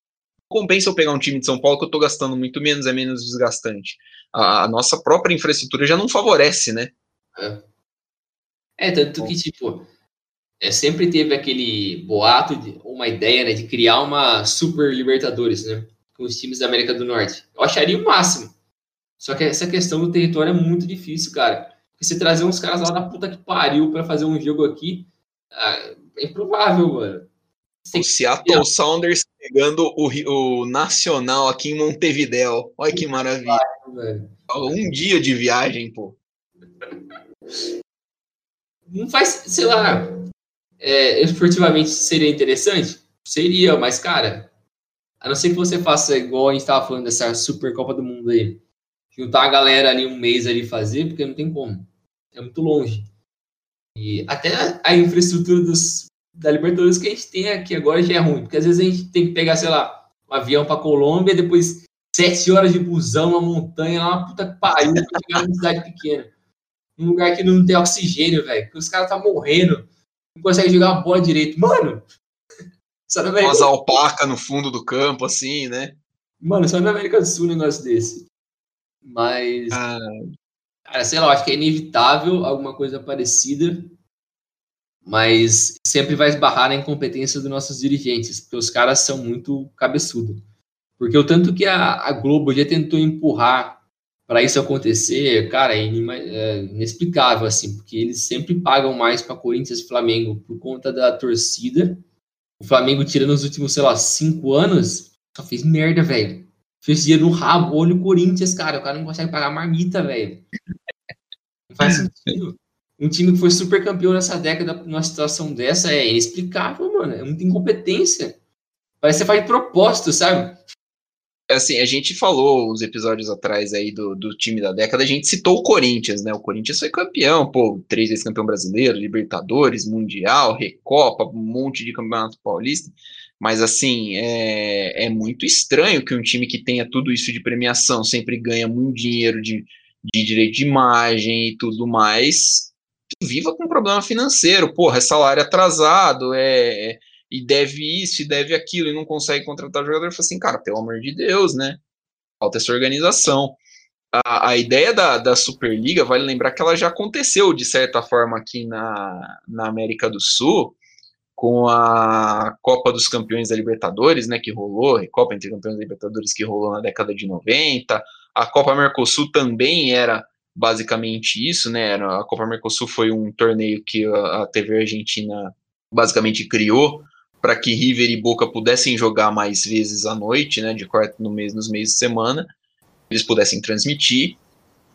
B: Compensa eu pegar um time de São Paulo que eu estou gastando muito menos, é menos desgastante. A, a, nossa própria infraestrutura já não favorece, né?
C: É, é tanto que, tipo, é, sempre teve aquele boato, de, uma ideia né, de criar uma Super Libertadores, né? Com os times da América do Norte. Eu acharia o máximo. Só que essa questão do território é muito difícil, cara. Porque você trazer uns caras lá da puta que pariu para fazer um jogo aqui, ah, é improvável, mano.
B: O Seattle Sounders pegando o, o Nacional aqui em Montevidéu. Olha que maravilha. Um dia de viagem, pô.
C: Não faz, sei lá, é, esportivamente seria interessante? Seria, mas, cara, a não ser que você faça igual a gente tava falando dessa Super Copa do Mundo aí. Juntar a galera ali um mês ali fazer, porque não tem como. É muito longe. E até a infraestrutura dos, da Libertadores que a gente tem aqui agora já é ruim, porque às vezes a gente tem que pegar, sei lá, um avião para Colômbia, depois sete horas de busão, uma montanha, lá, uma puta que pariu, pra chegar numa cidade pequena. Um lugar que não tem oxigênio, velho, que os caras tá morrendo, não consegue jogar a bola direito. Mano!
B: Só na América... Umas alpacas no fundo do campo, assim, né?
C: Mano, só na América do Sul um negócio desse. Mas. Ah. Cara, sei lá, acho que é inevitável alguma coisa parecida, mas sempre vai esbarrar na incompetência dos nossos dirigentes, porque os caras são muito cabeçudos. Porque o tanto que a, a Globo já tentou empurrar para isso acontecer, cara, é, é, inexplicável, assim, porque eles sempre pagam mais para Corinthians e Flamengo por conta da torcida. O Flamengo, tirando os últimos, sei lá, cinco anos, só fez merda, velho. Fez dinheiro no rabo, olha o Corinthians, cara. O cara não consegue pagar marmita, velho. Não faz sentido. Um time que foi super campeão nessa década, numa situação dessa, é inexplicável, mano. É muita incompetência. Parece que você faz propósito, sabe?
B: Assim, a gente falou uns episódios atrás aí do, do time da década, a gente citou o Corinthians, né? O Corinthians foi campeão, pô, três vezes campeão brasileiro, Libertadores, Mundial, Recopa, um monte de campeonato paulista. Mas, assim, é, é muito estranho que um time que tenha tudo isso de premiação, sempre ganha muito dinheiro de, de direito de imagem e tudo mais, viva com problema financeiro. Porra, é salário atrasado, é, é e deve isso, e deve aquilo, e não consegue contratar jogador. Fala assim, cara, pelo amor de Deus, né? Falta essa organização. A, a ideia da, da Superliga, vale lembrar que ela já aconteceu, de certa forma, aqui na, na América do Sul, com a Copa dos Campeões da Libertadores, né, que rolou, Copa entre Campeões da Libertadores que rolou na década de 90. A Copa Mercosul também era basicamente isso, né? A Copa Mercosul foi um torneio que a TV Argentina basicamente criou para que River e Boca pudessem jogar mais vezes à noite, né, de quarto no mês, nos meses de semana, eles pudessem transmitir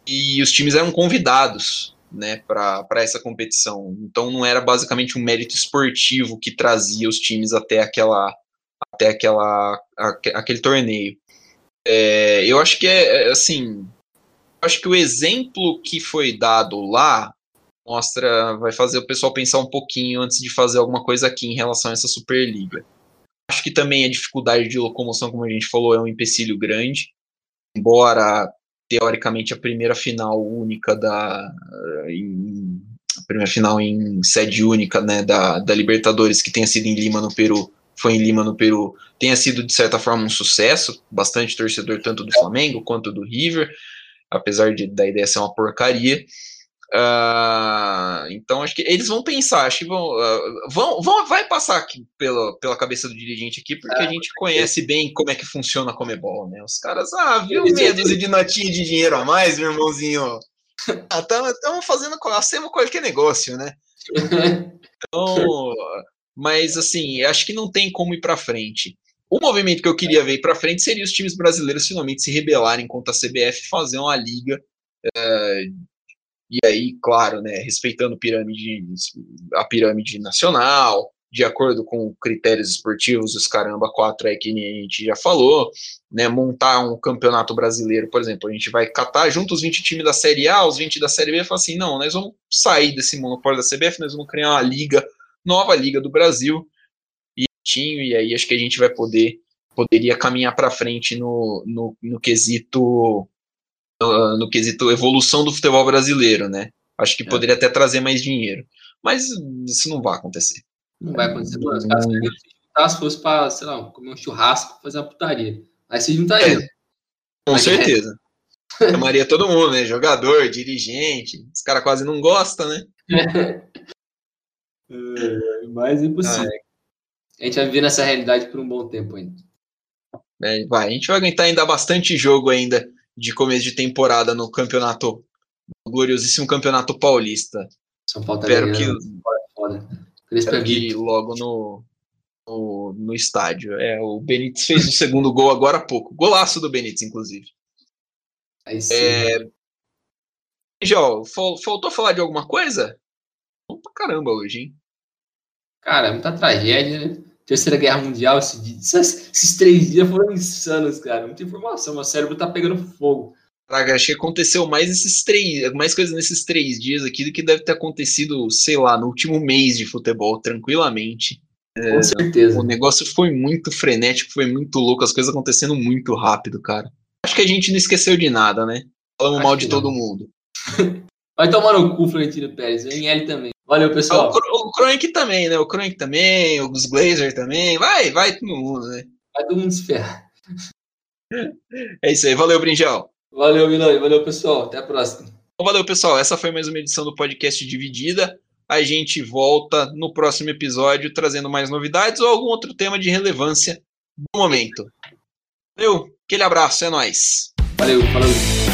B: e os times eram convidados né, para essa competição. Então não era basicamente um mérito esportivo que trazia os times até aquela até aquela aquele torneio. É, eu acho que é, é assim, acho que o exemplo que foi dado lá mostra, vai fazer o pessoal pensar um pouquinho antes de fazer alguma coisa aqui em relação a essa Superliga. Acho que também a dificuldade de locomoção, como a gente falou, é um empecilho grande. Embora teoricamente a primeira final única da em, a primeira final em sede única né, da, da Libertadores que tenha sido em Lima no Peru foi em Lima no Peru tenha sido de certa forma um sucesso. Bastante torcedor tanto do Flamengo quanto do River apesar de da ideia ser uma porcaria Uh, então acho que eles vão pensar, acho que vão, uh, vão, vão vai passar aqui pela, pela cabeça do dirigente aqui, porque a gente conhece bem como é que funciona a Comebol, né? Os caras, ah, viu meia dúzia de notinha de dinheiro a mais, meu irmãozinho? Estamos ah, fazendo, hacemos qualquer negócio, né? Então, mas assim, acho que não tem como ir para frente. O movimento que eu queria ver para frente seria os times brasileiros finalmente se rebelarem contra a CBF e fazer uma liga uh, e aí, claro, né, respeitando pirâmide, a pirâmide nacional, de acordo com critérios esportivos, os caramba, quatro aí que a gente já falou, né, montar um campeonato brasileiro, por exemplo, a gente vai catar junto os 20 times da Série A, os 20 da Série B, e falar assim, não, nós vamos sair desse monopólio da CBF, nós vamos criar uma liga, nova liga do Brasil, e, e aí acho que a gente vai poder, poderia caminhar para frente no, no, no quesito no, no quesito evolução do futebol brasileiro, né? Acho que é. poderia até trazer mais dinheiro. Mas isso não vai acontecer.
C: Não vai acontecer. Mano, os caras juntar se fosse para, sei lá, comer um churrasco, fazer uma putaria. Aí se juntaria.
B: É. Com Aí certeza. É. Chamaria todo mundo, né? Jogador, dirigente. Os caras quase não gostam, né?
C: é, mas é impossível. Ah, é. A gente vai viver nessa realidade por um bom tempo ainda.
B: É, vai, a gente vai aguentar ainda bastante jogo ainda de começo de temporada no campeonato, no gloriosíssimo campeonato paulista.
C: São Paulo tá Espero que,
B: foda. Espero que logo no, no, no, estádio. É, o Benítez fez o segundo gol agora há pouco. Golaço do Benítez, inclusive.
C: Aí sim. É...
B: Jó, faltou falar de alguma coisa? Vamos pra caramba hoje, hein?
C: Cara, muita tragédia, né? Terceira Guerra Mundial, esses, esses três dias foram insanos, cara. Muita informação, meu cérebro tá pegando fogo.
B: Caraca, acho que aconteceu mais esses três, mais coisas nesses três dias aqui do que deve ter acontecido, sei lá, no último mês de futebol, tranquilamente.
C: Com é, certeza.
B: O negócio foi muito frenético, foi muito louco, as coisas acontecendo muito rápido, cara. Acho que a gente não esqueceu de nada, né? Falamos acho mal de todo mundo.
C: Vai tomar no cu, Florentino Pérez. Em L também. Valeu, pessoal.
B: O, o Kroenke também, né? O Kroenke também, os Glazer também. Vai, vai todo mundo, né?
C: Vai todo mundo se ferrar.
B: É isso aí. Valeu, Brinjal.
C: Valeu, Milani. Valeu, pessoal. Até a próxima.
B: Então, valeu, pessoal. Essa foi mais uma edição do podcast Dividida. A gente volta no próximo episódio trazendo mais novidades ou algum outro tema de relevância do momento. Valeu, aquele abraço, é nóis.
C: Valeu, falou.